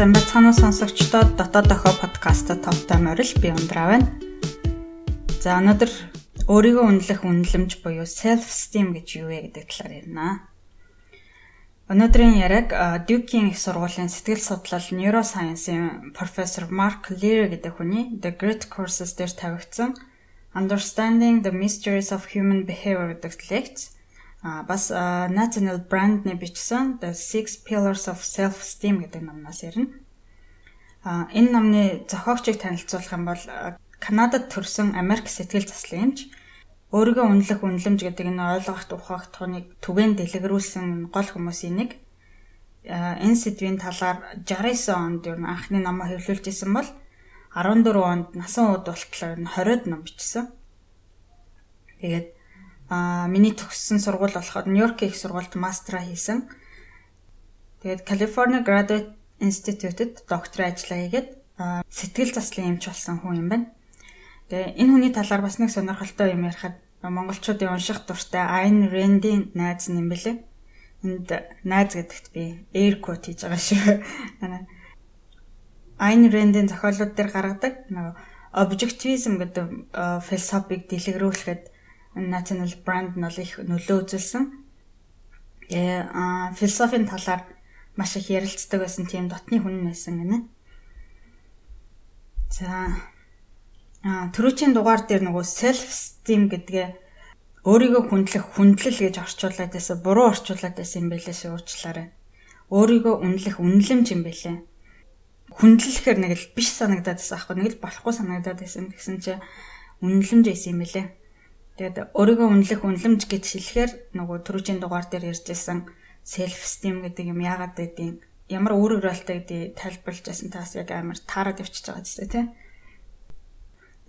сайн уу сонсогчдод дотоод дохоо подкаста тавтай морил би ундраа байна. За өнөөдөр өөрийгөө үнэлэх үнэлэмж буюу self esteem гэж юу вэ гэдэг талаар ярина. Өнөөдрийн яриаг Duke-ийн их сургуулийн сэтгэл судлал neuroscience-ийн профессор Mark Lear гэдэг хүний The Great Courses дээр тавигдсан Understanding the Mysteries of Human Behavior гэдэг лекц а бас Nathaniel Brand-ны бичсэн The Six Pillars of Self-Esteem гэдэг номноос ярина. А энэ номны зохиогчийг танилцуулах юм бол Канадад төрсэн Америк сэтгэл заслын эмч өөрийгөө үнэлэх үнэлэмж гэдэг энэ ойлгох ухаах тухныг түгээн дэлгэрүүлсэн гол хүмүүсийн нэг энэ сэдвийн талаар 69 онд ер нь анхны номоо хэвлүүлж исэн бол 14 онд насан ууд болтлоо 20-д ном бичсэн. Тэгээд Аа миний төгссөн сургууль болохоор Нью-Йорк их сургуульд мастера хийсэн. Тэгээд California Graduate Institute-д докторийн ажлаа хийгээд сэтгэл заслын эмч болсон хүн юм байна. Тэгээ энэ хүний талаар бас нэг сонирхолтой юм ярихад монголчуудын унших дуртай Ayn Rand-ийн найз юм бэлээ. Энд найз гэдэгт би air quote хийж байгаа шүү. Ayn Rand-ийн зохиолууд дээр гаргадаг нөгөө objectivism гэдэг философиг дэлгэрүүлэхэд national brand нь их нөлөө үзүүлсэн. Тэгээ а философийн талаар маш их ярилцдаг байсан тийм дотны хүн байсан гинэ. За а түрүүчийн дугаар дээр нөгөө self esteem гэдгээ өөрийгөө хүндлэх хүндлэл гэж орчуулад байсан буруу орчуулад байсан юм байлээ шүүрчлаарай. Өөрийгөө үнэлэх үнэлэмж юм байлээ. Хүндлэхээр нэг л биш санагдаад байсан аахгүй нэг л болохгүй санагдаад байсан гэсэн чи үнэлэмж байсан юм байлээ. Тэгээд өөрийгөө үнэлэх үнэлэмж гэж хэлэхээр нөгөө түрүүчийн дугаар дээр ярьжсэн self esteem гэдэг юм яагаад байдیں۔ Ямар өөр өөрөлтэй гэдэг тайлбарлаж байсан таас яг амар таарад явчихж байгаа гэсэн тийм.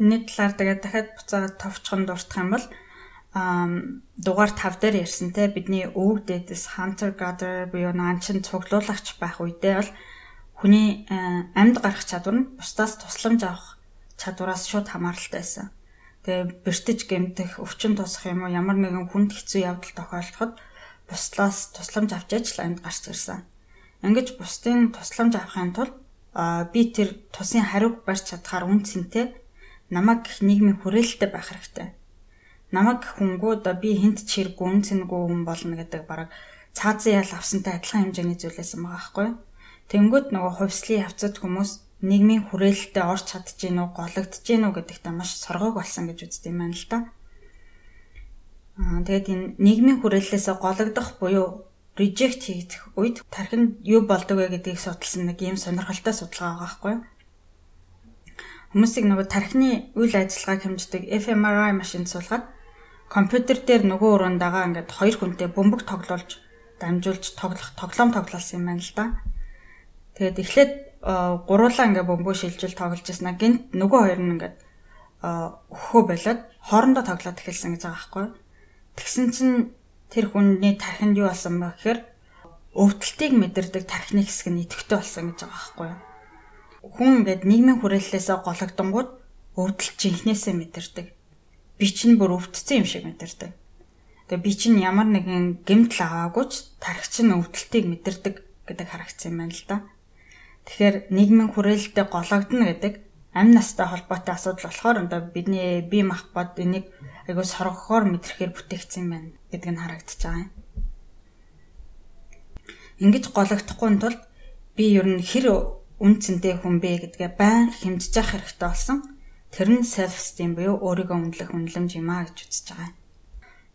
Энэний талаар тэгээд дахиад буцаад товчхон дуртах юм бол аа дугаар 5 дээр ярьсан те бидний өвөг дээдэс hunter gatherer буюу наанчин цуглуулагч байх үедээ бол хүний амьд гарах чадвар нь бусдаас тусламж авах чадвараас шууд хамааралтай байсан тэгээ бэртэж гэмтэх, өвчин тусах юм уу ямар нэгэн хүнд хэцүү явдал тохиолдоход буслаас тусламж авч яж л амьд гарч ирсэн. Ингэж бусдын тусламж авахын тулд би тэр тусын хариуг барьж чадхаар үн цэнтэй намайг нийгмийн хүрээлэлтэй байх хэрэгтэй. Намайг хүнгүүд би хинт чирэг үн цэнгүй хүн болно гэдэг бараг цаазын ял авсантай адилхан хэмжээний зүйлээс юм байгаа байхгүй. Тэнгүүд нөгөө хувьслын явцад хүмүүс нийгмийн хүрээлэлтэд орч чадж гин үү, гологдож гин үү гэдэгтээ маш соргоог болсон гэж үздэг юм байна л да. Аа тэгээд энэ нийгмийн хүрээллээсээ гологдох буюу reject хийх үед тархинд юу болдог вэ гэдгийг судалсан нэг ийм сонирхолтой судалгаа байгаа байхгүй юу? Хүмүүсийг нөгөө тархины үйл ажиллагааг хэмждэг fMRI машинд суулгаад компьютер дээр нөгөө өрөөндөө ингээд хоёр хүнтэй бөмбөг тоглуулж дамжуулж тоглох тоглоом тоглуулсан юм байна л да. Тэгээд эхлээд гуруулаа ингээ бөмбөг шилжил тоглож яснаа гинт нөгөө хоёр нь ингээд өхөө болоод хоорондоо тоглоод эхэлсэн гэж байгаа байхгүй. Тэгсэн чинь тэр хүний тархинд юу болсон бэ гэхээр өвдөлтийг мэдэрдэг тархины хэсэг нь идэвхтэй болсон гэж байгаа байхгүй. Хүн ингээд нийгмийн хүрээллээсээ гологдонгууд өвдөлт жинхнээсээ мэдэрдэг. Би чинь бүр өвдсөн юм шиг мэдэрдэг. Тэгээ би чинь ямар нэгэн гэмтэл аваагүй ч тархи чинь өвдөлтийг мэдэрдэг гэдэг харагдсан юм байна л да. Тэгэхээр нийгмийн хүрээлэлтэд гологдно гэдэг амь настай холбоотой асуудал болохоор одоо бидний бие махбод энийг айгуу соргохоор мэдрэхээр бүтээгдсэн байна гэдэг нь харагдаж байгаа юм. Ингэж гологдохгүй тулд би ер нь хэр үнцэнтэй хүн бэ гэдгээ байн хэмжиж явах хэрэгтэй болсон. Тэр нь self esteem буюу өөрийгөө үнэлэх үнэлэмж юм а гэж үзэж байгаа.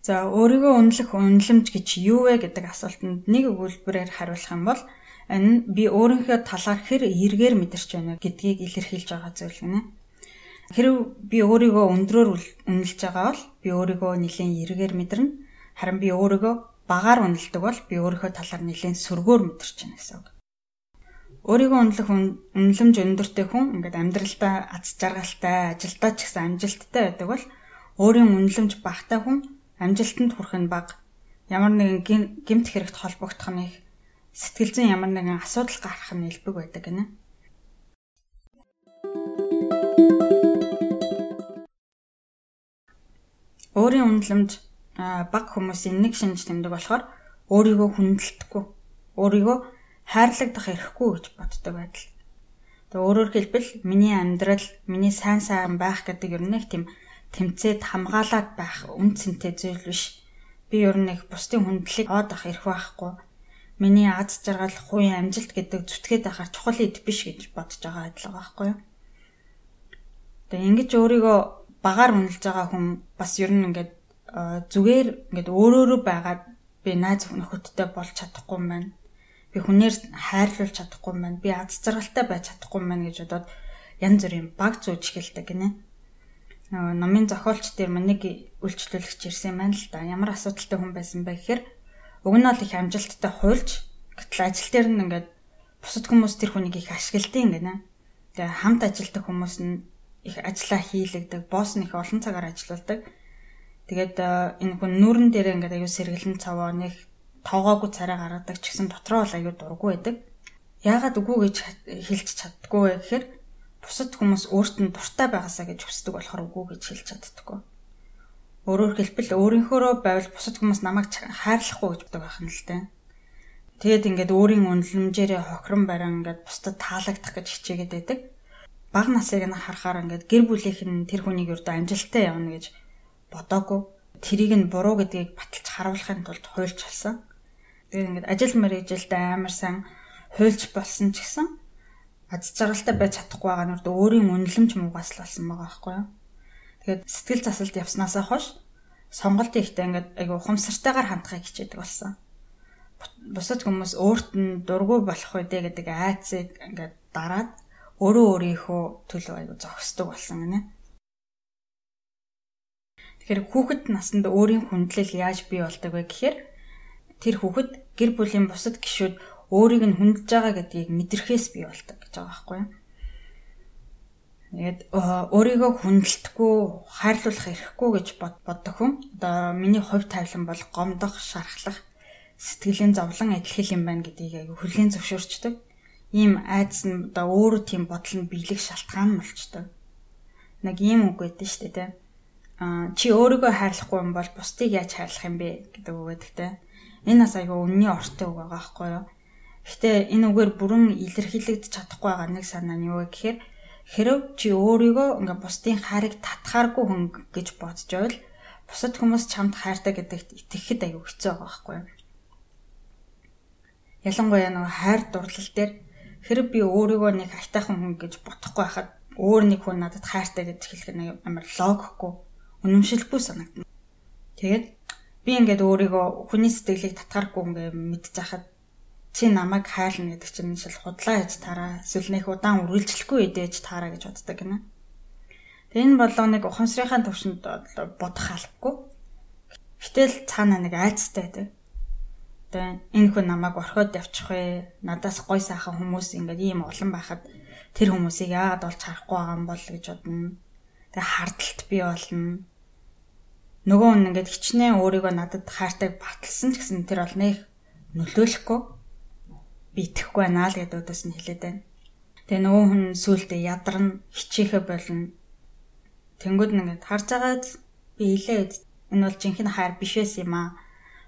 За өөрийгөө үнэлэх үнэлэмж гэж юу вэ гэдэг асуултанд нэг өгүүлбэрээр хариулах юм бол Энэ би өөрийнхөө талаар хэр эргээр мэдэрч байна гэдгийг илэрхийлж байгаа зүйл гинэ. Хэрв би өөрийгөө өндрөөр үнэлж байгаа бол би өөрийгөө нэлийн эргээр мэдэрнэ. Харин би өөрийгөө багаар үнэлдэг бол би өөрийнхөө талаар нэлийн сүргөөр мэдэрч байна гэсэн үг. Өөрийгөө үнэлэх үнэлэмж өндөртэй хүн ингээд амьдралдаа аз жаргалтай, ажилдаа ч гэсэн амжилттай байдаг бол өөрийн үнэлэмж багтай хүн амжилтанд хүрэх нь бага. Ямар нэгэн гэмт хэрэгт холбогдох нь их сэтгэл зүйн ямар нэгэн асуудал гарах нь элбэг байдаг гинэ. Өөрийн үнэлэмж баг хүмүүсийн нэг шинж тэмдэг болохоор өөрийгөө хүндэлдэхгүй. Өөрийгөө хайрлагдах эрхгүй гэж боддог байдал. Тэгээ өөрөөр хэлбэл миний амьдрал, миний сайн сайн байх гэдэг ер нь нэг тийм тэмцээд хамгаалаад байх үн цэнтэй зүйл биш. Би ер нь нэг бусдын хүндлэлийг аваад ах эрх байхгүй. Миний аз жаргал, хувийн амжилт гэдэг зүтгээд байхаар чухал ид биш гэж бодож байгаа адил байгаа байхгүй юу? Тэгээ ингэж өөрийгөө багаар үнэлж байгаа хүн бас ер нь ингээд зүгээр ингээд өөрөөрөө байгаад би найз нөхөдтэй болж чадахгүй юм байна би хүнээр хайрлуулж чадахгүй юм байна. Би аз жаргалтай байж чадахгүй юм байна гэж бодоод янз бүрийн баг зүүж эхэлдэг гинэ. Нөгөө номын зохиолч дээр нэг үйлчлүүлэгч ирсэн байна л да. Ямар асуудалтай хүн байсан бэ гэхээр уг нь бол их амжилттай хуульч гэтэл ажил дээр нь ингээд бусад хүмүүс тэр хүнийг их ашигладаг гинэ. Тэгээ хамт ажилладаг хүмүүс нь их ажиллаа хийлэгдэг, босс нь их олон цагаар ажилладаг. Тэгээд энэ хүн нүүрэн дээр ингээд аюу сэргэлэн цаваа нэг тоогоогүй царай гаргадаг ч гэсэн дотроо бол аюу дурггүй байдаг. Яагаад үгүй гэж хэлж чаддгүй вэ гэхээр бусад хүмүүс өөрт нь дуртай байгаасаа гэж хүсдэг болохоор үгүй гэж хэлж чаддаггүй. Өөрөөр хэлбэл өөрийнхөөрөө байвал бусад хүмүүс намайг хайрлахгүй гэж боддог байх нь л дээ. Тэгээд ингээд өөрийн үнэлэмжээрээ хохирон барин ингээд бусдад таалагдах гэж хичээгээд байдаг. Баг насыг нь харахаар ингээд гэр бүлийнх нь тэр хүнийг өрдөө амжилттай явна гэж бодоогүй. Тэрийг нь буруу гэдгийг баталж харуулахын тулд хуйлж алсан. Тэгээд ингээд ажил мэргэжилдээ амар сайн хуйлж болсон ч гэсэн аз жаргалтай байж чадахгүй байгаа нь өөрийн үнэлэмж муугаас л болсон байгаа байхгүй юу. Тэгээд сэтгэл засалд явснаасаа хойш сонголт ихтэй ингээд айгу ухамсартайгаар хандхыг хичээдэг болсон. Бусад хүмүүс өөрт нь дургүй болох үедээ гэдэг айцыг ингээд дараад өөрөө өөрийнхөө төлөө айгу зогсдог болсон гинэ. Тэгэхээр хүүхэд наснд өөрийн хүндлэл яаж бий болдог вэ гэхээр тэр хүүхэд гэр бүлийн бусад гишүүд өөрийг нь хүндэлж байгаа гэдгийг мэдрэхээс бий болдог гэж байгаа байхгүй юу. Тэгээд өөрийгөө хүндэлтгүй хайрлуулах эрхгүй гэж боддог хүн. Одоо миний хувь тавилан бол гомдох, шархлах, сэтгэлийн зовлон адилхил юм байна гэдгийг аягүй хүлээн зөвшөөрчдөг. Ийм айдас нь одоо өөрөө тийм бодол нь биелэх шалтгаан нь болчдөг. Нэг ийм үг байдсан шүү дээ. Аа чи өөрийгөө хайрлахгүй юм бол бусдыг яаж хайрлах юм бэ гэдэг үг тэ Энэ бас айгүй үнний ортой үг байгаа байхгүй юу. Гэтэ энэ үгээр бүрэн илэрхийлэгдэж чадахгүй байгаа нэг санаа нь юу гэхээр хэрв чи өөрийгөө ингээ бусдын хайрыг татхааргүй хүн гэж бодож байвал бусад хүмүүс чамд хайртай гэдэгт итгэхэд аюу хэцүү байгаа байхгүй юу. Ялангуяа нөгөө хайр дурлал дээр хэрэг би өөрийгөө нэг хайтайхан хүн гэж бодохгүй байхад өөр нэг хүн надад хайртай гэж хэлэх нь амар логихгүй, үнэмшилгүй санагдана. Тэгээд би ингээд өөрийгөө хүний сэтгэлийг татгаргүй ингээ мэдчихад чи намайг хайлна гэдэг чинь шил худлаа яж тараа эсвэл нэх удаан үргэлжлэхгүй идэж тараа гэж боддог гинэ. Тэгээ энэ болоо нэг ухамсарынхаа төвшөнд бодох албагүй. Гэтэл цаана нэг айцтай байдаг. Тэгээ энэ хүн намайг орхиод явчих вэ? Надаас гой сайхан хүмүүс ингээд ийм олон байхад тэр хүмүүсийг яагаад олж харахгүй байгаа юм бол гэж бодно. Тэгээ хардталт бий болно нөгөө хүн ингээд хичнээн өөрийгөө надад хайртайг баталсан ч гэсэн тэр бол нэг нөлөөлөхгүй би итгэхгүй байна л гэдэг өдөөс нь хэлээд байна. Тэгээ нөгөө хүн сүултээ ядарна, хичээхэ болно. Тэнгүүд нь ингээд харж байгаад би хэлээ үз. Энэ бол жинхэнэ хайр биш байсан юм аа.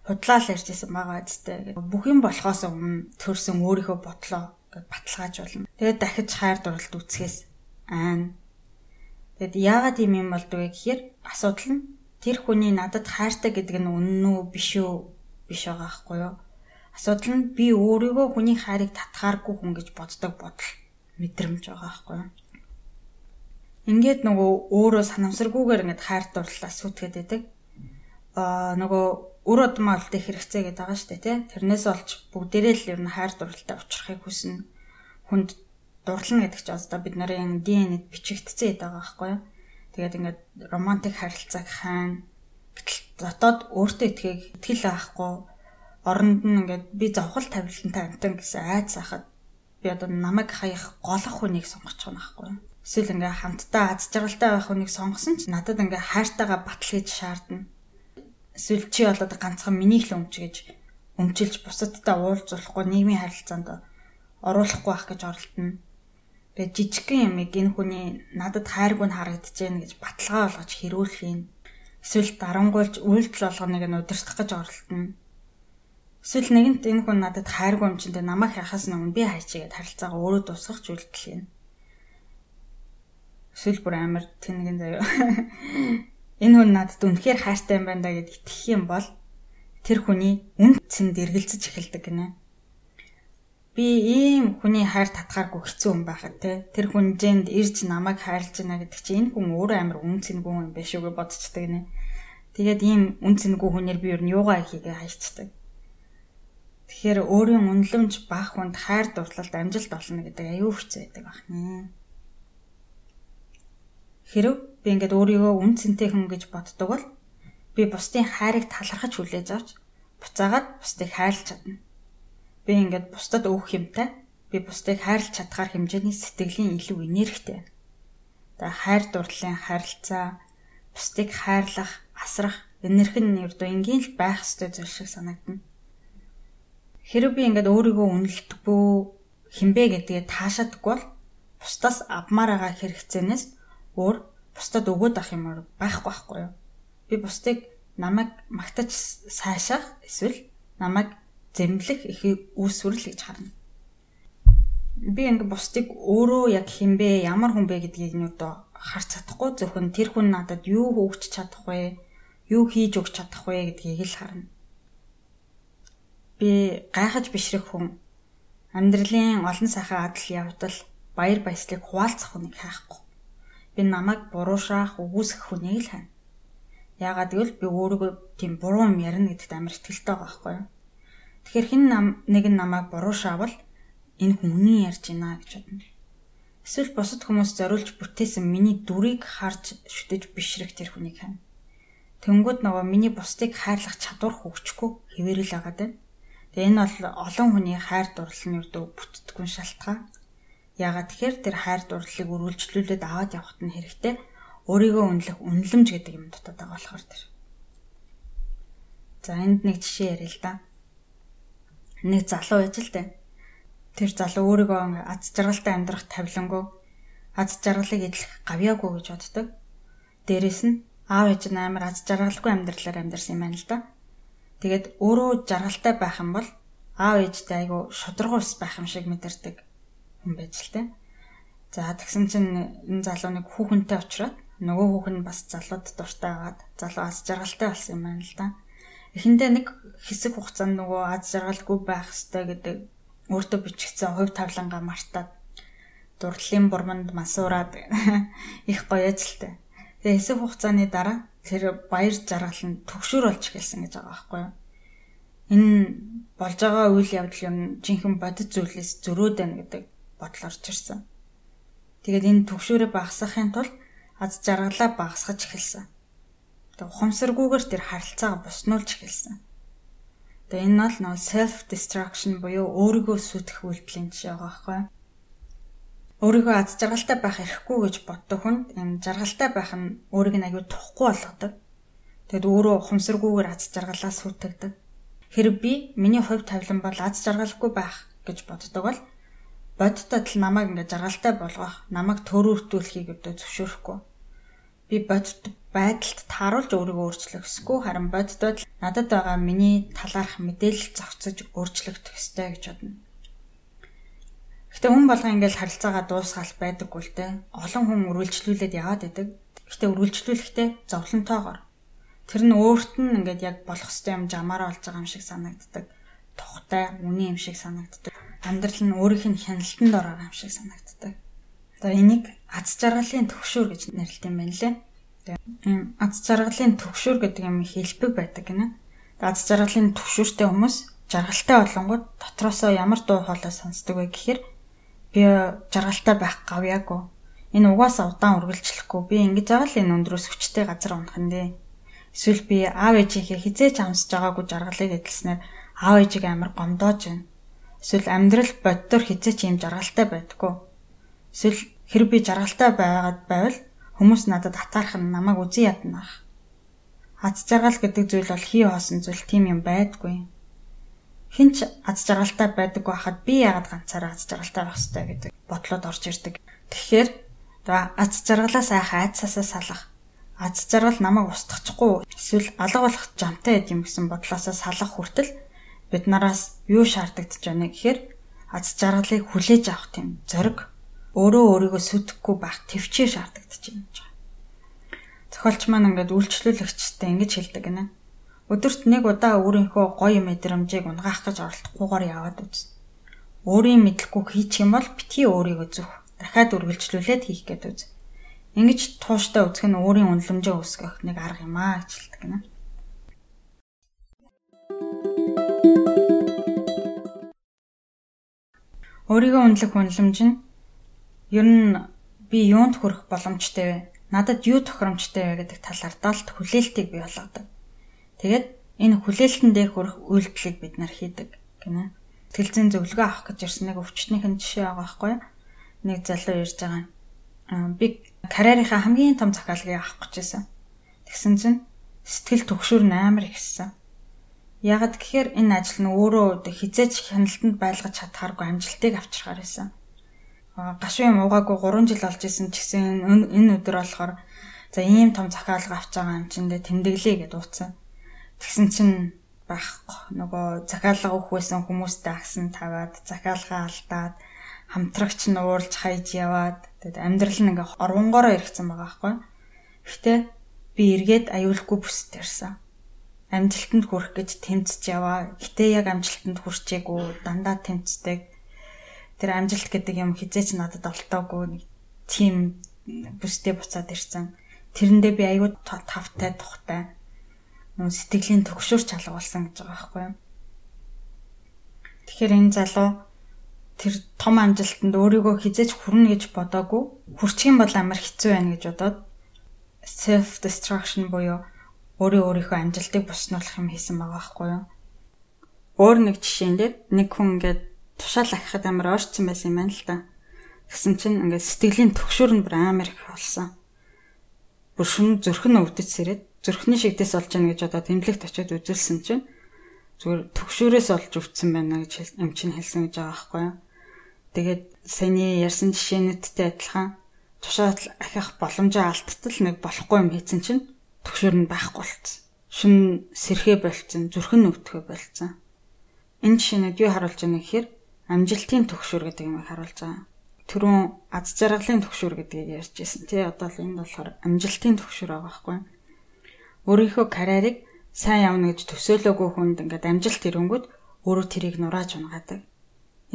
Худлаа л ярьжсэн байгаа үстэй. Бүх юм болохоос өмнө төрсөн өөрийнхөө бодлоо гэд баталгааж болно. Тэгээд дахиж хайр дурлалт үүсгээс аана. Тэгэд яагаад юм юм болдгоо гэхээр асуудал нь тэр хүний надад хайртай гэдэг нь үнэн үү биш үү биш байгаа хгүй юу. Асуудал нь би өөрийгөө хүний хайрыг татхааргүй хүн гэж боддог бодол мэдрэмж байгаа хгүй юу. Ингээд нөгөө өөрөө санамсаргүйгээр ингээд хайр дурлалаа сүтгээд байдаг. Аа нөгөө өр удмаа үлдэх хэрэгцээ гэдэг байгаа шүү дээ тий. Тэрнээс олж бүгдээрээ л ер нь хайр дурлалтай уулзрахыг хүснэ. Хүнд дурлна гэдэг чинь одоо бид нарын ДНХ-д бичигдсэн байдаг байгаа байхгүй юу Тэгээд ингээд романтик харилцааг хаана гэтэл дотоод өөртөө итгийг итгэл авахгүй оронд нь ингээд би зовхол тавилантай амтан гэсэн айц хахад би одоо намайг хаях голох хүнийг сонгож байгаа байхгүй. Эсвэл ингээ хамтдаа аз жаргалтай байх хүнийг сонгосон ч надад ингээ хайртайгаа батал гэж шаардна. Эсвэл чи бол одоо ганцхан миний л өмч гэж өмчилж бусадтай уулзуулахгүй нийгмийн харилцаанд оруулахгүй байх гэж оролдоно. Тэгээ жижигхэн юмыг энэ хүний надад хайргүй нь харагдчихээн гэж баталгаа болгож хэрүүлэх юм. Эсвэл дарангуйлж үйлдэл болгоныг нь удирдах гэж оролдоно. Эсвэл нэгэнт энэ хүн надад хайргүй юм чинь намайг хайхаас өмнө би хайчигээд харилцаагаа өөрөө дуусгах зүйлдэл юм. Эсвэл бүр амар тэнэгэн заяа. Энэ хүн надад үнэхээр хайртай юм байна да гэд итгэх юм бол тэр хүний үн цэнд эргэлзэж эхэлдэг гинэ. Би ийм хүний хайр татхааргүй хэцүү юм байхад те тэр хүн зэнд ирж намайг хайрлаж байна гэдэг чинь энэ хүн өөрөө амар үн цэнгүй юм биш үгүй бодцдаг нэ. Тэгээд ийм үн цэнгүй хүнээр би ер нь юугаа хийгээ хайчдаг. Тэгэхээр өөрийн үнэлэмж бах хүнд хайр дурлалд амжилт олно гэдэг аюу хэцүү байдаг байна. Хэрв би ингээд өөрийгөө үн цэнтэй хүн гэж боддог бол би бусдын хайрыг талархаж хүлээж авч буцаагаад бусдыг хайрлаж чадна. Би ингээд бусдад өгөх юмтай би бусдыг хайрлаж чадхаар хэмжээний сэтгэлийн илүү энергитэй. Тэгээ хайр дурлалын харилцаа, бусдыг хайрлах, асрах энерги нь ердөө энгийн л байх ёстой зүйл шиг санагдана. Хэрэв би ингээд өөрийгөө үнэлдэггүй хинбэ гэдгээ таашаадаггүй бол бусдаас авмаар байгаа хэрэгцээнээс өөр бусдад өгөөд ах юм байхгүй байхгүй юу? Би бусдыг намайг магтаж сайшаах эсвэл намайг зэмлэх их үүсвэрл гэж харна. Би ингээд бусдыг өөрөө яг хинбэ ямар хүн бэ гэдгийг нь одоо харж чадахгүй зөвхөн тэр хүн надад юу өгч чадах вэ? Юу хийж өгч чадах вэ гэдгийг л харна би гайхаж бишрэх хүн амьдралын олон сайхан адал явдал баяр баясгалыг хуваалцах хүнийг хайхгүй. Би намайг буруушаах, үгүйсгэх хүнийг л хайна. Яагаад гэвэл би өөрийгөө тийм буруу юм ярина гэдэгт амар ихтэй байгаа байхгүй юу? Тэгэхээр хэн нам нэг нь намайг буруушаавал энэ хүн үнэн ярьж байна гэж бодно. Эсвэл бусад хүмүүс зориулж бүтээсэн миний дүрийг харж шүтэж бишрэх тэр хүнийг хайна. Тэнгүүд нөгөө миний бусдыг хайрлах чадвар хөгжихгүй хэвээрэл агаад байна Тэгээ энэ бол олон хүний хайр дурлалын үрдөө бүтдэггүй шалтгаан. Яагаад тэгэхээр тэр хайр дурлалыг үргэлжлүүлээд аваад явахт нь хэрэгтэй. Өөрийгөө үнэлэх үнэлэмж гэдэг юм дотоод байгаа болохоор тэр. За энд нэг жишээ ярил л да. Нэг залуу байж л дээ. Тэр залуу өөрийгөө аз жаргалтай амьдрах тавилангүй аз жаргалыг эдлэх гавьяагүй гэж боддог. Дээрэс нь аав ээж нь амар аз жаргалгүй амьдралаар амьдарсан юм байна л да. Тэгээд өөрөө жаргалтай байх юм бол аав ээжтэй айгу шудраг ус байх юм шиг мэдэрдэг хүн байж л тэ. За тэгсэн чинь энэ залуу нэг хүүхэнтэй очроод нөгөө хүүхэн нь бас залууд дуртай агаад залуу аз жаргалтай болсон юм байна л да. Эхэндээ нэг хэсэг хугацаанд нөгөө аз жаргалгүй байх ёстой гэдэг өөртөө бичигдсэн хувь тавлангаа мартаад дурлалын бурманд масуураад их гоёж л тэ. Тэгээ хэсэг хугацааны дараа тэр баяр жаргал нь төгшөр болж эхэлсэн гэж байгаа байхгүй юу. Энэ болж байгаа үйл явдал юм жинхэнэ бодит зүйлээс зөрөөд байна гэдэг бодол орж ирсэн. Тэгээд энэ төгшөөрөө багасгахын тулд аз жаргалаа багасгаж эхэлсэн. Тэгээд ухамсаргүйгээр тэр харилцаагаа буснуулж эхэлсэн. Тэгээд энэ бол нөө self destruction буюу өөрийгөө сүтгэх үйлдэлийн жишээ байгаа байхгүй юу өөрийгөө аз жаргалтай байх эрхгүй гэж боддог хүн энэ жаргалтай байх нь өөрийг нь аюу тухгүй болгодог. Тэгэд өөрөө ухамсаргүйгээр аз жаргалаа сүйтгдэг. Хэрэг би миний хувь тавилан бол аз жаргалгүй байх гэж боддог бол бодитод л намайг ингээ жаргалтай болгох, намайг төрөөртүүлэхийг өдөө зөвшөөрөхгүй. Би бодит байдалд тааруулж өөрийгөө өөрчлөх эсвэл харин бодитод надад байгаа миний талаарх мэдээлэл зохицож өөрчлөгдөх ёстой гэж бодно. Гэтэ хүн болго ингээл харилцаагаа дуусгаал байдаггүй л дээ. Олон хүн үргэлжлүүлээд яваад байдаг. Гэтэ үргэлжлүүлэхдээ зовлонтойгоор. Тэр нь өөрт нь ингээд яг болох ёстой юм жамаараа болж байгаа юм шиг санагддаг. Тухтай, үний юм шиг санагддаг. Амьдрал нь өөрийнх нь хяналтанд ороо юм шиг санагддаг. Одоо энийг аз жаргалын төгшөөр гэж нэрлэдэг юм байна лээ. Тэгээ аз жаргалын төгшөөр гэдэг юм хэлбэг байдаг гинэ. Аз жаргалын төгшөөртэй хүмүүс жаргалтай болонгууд дотроосоо ямар дуу хоолой сонсдог вэ гэхээр би жаргалтай байх гавьяагүй. Энэ угаасаа удаан үргэлжлэхгүй. Би ингэж байгаа л энэ өндрөөс хүчтэй газар унах нь дээ. Эсвэл би аав ээжийнхээ хизээч амсаж байгаагүй жаргалыг эдэлснээр аав ээжийг амар гомдоож байна. Эсвэл амьдрал боддоор хизээч юм жаргалтай байдаггүй. Эсвэл хэрэг би жаргалтай байгаад байвал хүмүүс надад атаарх нь намайг үзэн ядна. Аз жаргал гэдэг зүйл бол хий хоосон зүйл тийм юм байдгүй хинч аз жаргалтай байдаг байхад би яагаад ганцаараа аз жаргалтай байх ёстой гэдэг бодлоод орж ирдэг. Тэгэхээр аз жаргалаа сайхан айцсаасаа салах. Аз жаргал намайг устгахгүй эсвэл алга болох жамтай байд юм гэсэн бодлоосоо салах хүртэл бид нараас юу шаардагдж байна гэхээр аз жаргалыг хүлээж авах тийм зориг өөрөө өөрийгөө сүтгэхгүй байх төвчээр шаардагдж байна гэж. Зохиолч маань ингээд үйлчлүүлэгчтэй ингэж хэлдэг гинэ. Өдөрт нэг удаа өөрийнхөө гоё мэдрэмжийг унгаах гэж оролдохгүйгээр яваад үз. Өөрийн мэдлэхгүй хийчих юм бол битгий өөрийгөө зүх дахиад үргэлжлүүлээд хийх гээд үз. Ингэж тууштай үзэх нь өөрийн үнэлэмжээ өсгөх нэг арга юм аа гэж хэлдэг гинэ. Өөрийгөө үнэлэх үнэлэмж нь ер нь би юунд хүрэх боломжтой вэ? Надад юу тохиромжтой вэ гэдэг талаар далд хүлээлтийг бий болгодог. Тэгээд энэ хүлээлтэн дээр хүрэх үйлдэлийг бид нар хийдэг гинэ. Тэлзэн зөвлөгөө авах гэж ирсэн нэг өвчтнийхэн жишээ байгаа байхгүй юу? Нэг залуу ирж байгаа. Аа би карьерийнхаа хамгийн том захиалгыг авах гэж байсан. Тэгсэн чинь сэтгэл төгшөр амар ихсэн. Ягд гэхээр энэ ажил нь өөрөө хизээч хяналтанд байлгаж чадхааргүй амжилтыг авчирхаар байсан. Гашуун юм уугаагүй 3 жил болж исэн ч гэсэн энэ өдөр болохоор за ийм том захиалга авч байгаа юм чиндээ тэмдэглэе гэд ууцсан. Тэгсэн чинь байхгүй нөгөө захиалга өгөх байсан хүмүүстэй агсан таваад захиалгаа алдаад хамтрагч нь уурж хайж яваад тэгээд амьдрал нь ингээ орвонгороо иргэсэн байгаа байхгүй. Гэхдээ би эргээд аюулгүй бүсд ирсэн амжилтанд хүрэх гэж тэмцэж яваа. Гэтэ яг амжилтанд хүрчээгүй дандаа тэмцдэг. Тэр амжилт гэдэг юм хизээч надад олтоогүй нэг тийм бүстэй буцаад ирсэн. Тэрэндээ би аюу тавтай тухтай сэтгэлийн төгшөр чалгуулсан гэж байгаа байхгүй юу. Тэгэхээр энэ залуу тэр том амжилтанд өөрийгөө хизээч хүрнэ гэж бодоагүй. Хүрчих юм бол амар хэцүү байна гэж бодоод self destruction буюу өөрөө өөрийнхөө амжилтыг буснуулах юм хийсэн байгаа байхгүй юу. Өөр нэг жишээн дээр нэг хүн ингээд тушаал ахихад амар ойрцсон байсан юм байна л да. Тэгсэн чинь ингээд сэтгэлийн төгшөр нь бүр амар их болсон. Бүр шүн зүрхэн өвдөж сэрээд зүрхний шигдээс олж яана гэж одоо тэмдэглэгт очиод үзүүлсэн чинь зүгээр төгшөөрөөс олж өвдсөн байна гэж юм чинь хэлсэн гэж байгаа байхгүй юу. Тэгээд саяны ярьсан жишээнүүдтэй адилхан тушаал ахих боломжоо алдтал нэг болохгүй юм хийсэн чинь төгшөр нь байхгүй болцсон. Шүн сэрхээ болцсон, зүрхэн өвтгөө болцсон. Энэ жишээнүүд юу харуулж байгаа гэхээр амжилтын төгшөр гэдэг юм харуулж байгаа. Төрөн аз жаргалын төгшөр гэдгийг ярьж ирсэн тий. Одоо л энэ болохоор амжилтын төгшөр байгаа байхгүй. Өөрийнхөө карьерийг сайн явна гэж төсөөлөөгүй хүнд ингээд амжилт ирэнгүүт өөрөө тэрийг нурааж унгаадаг.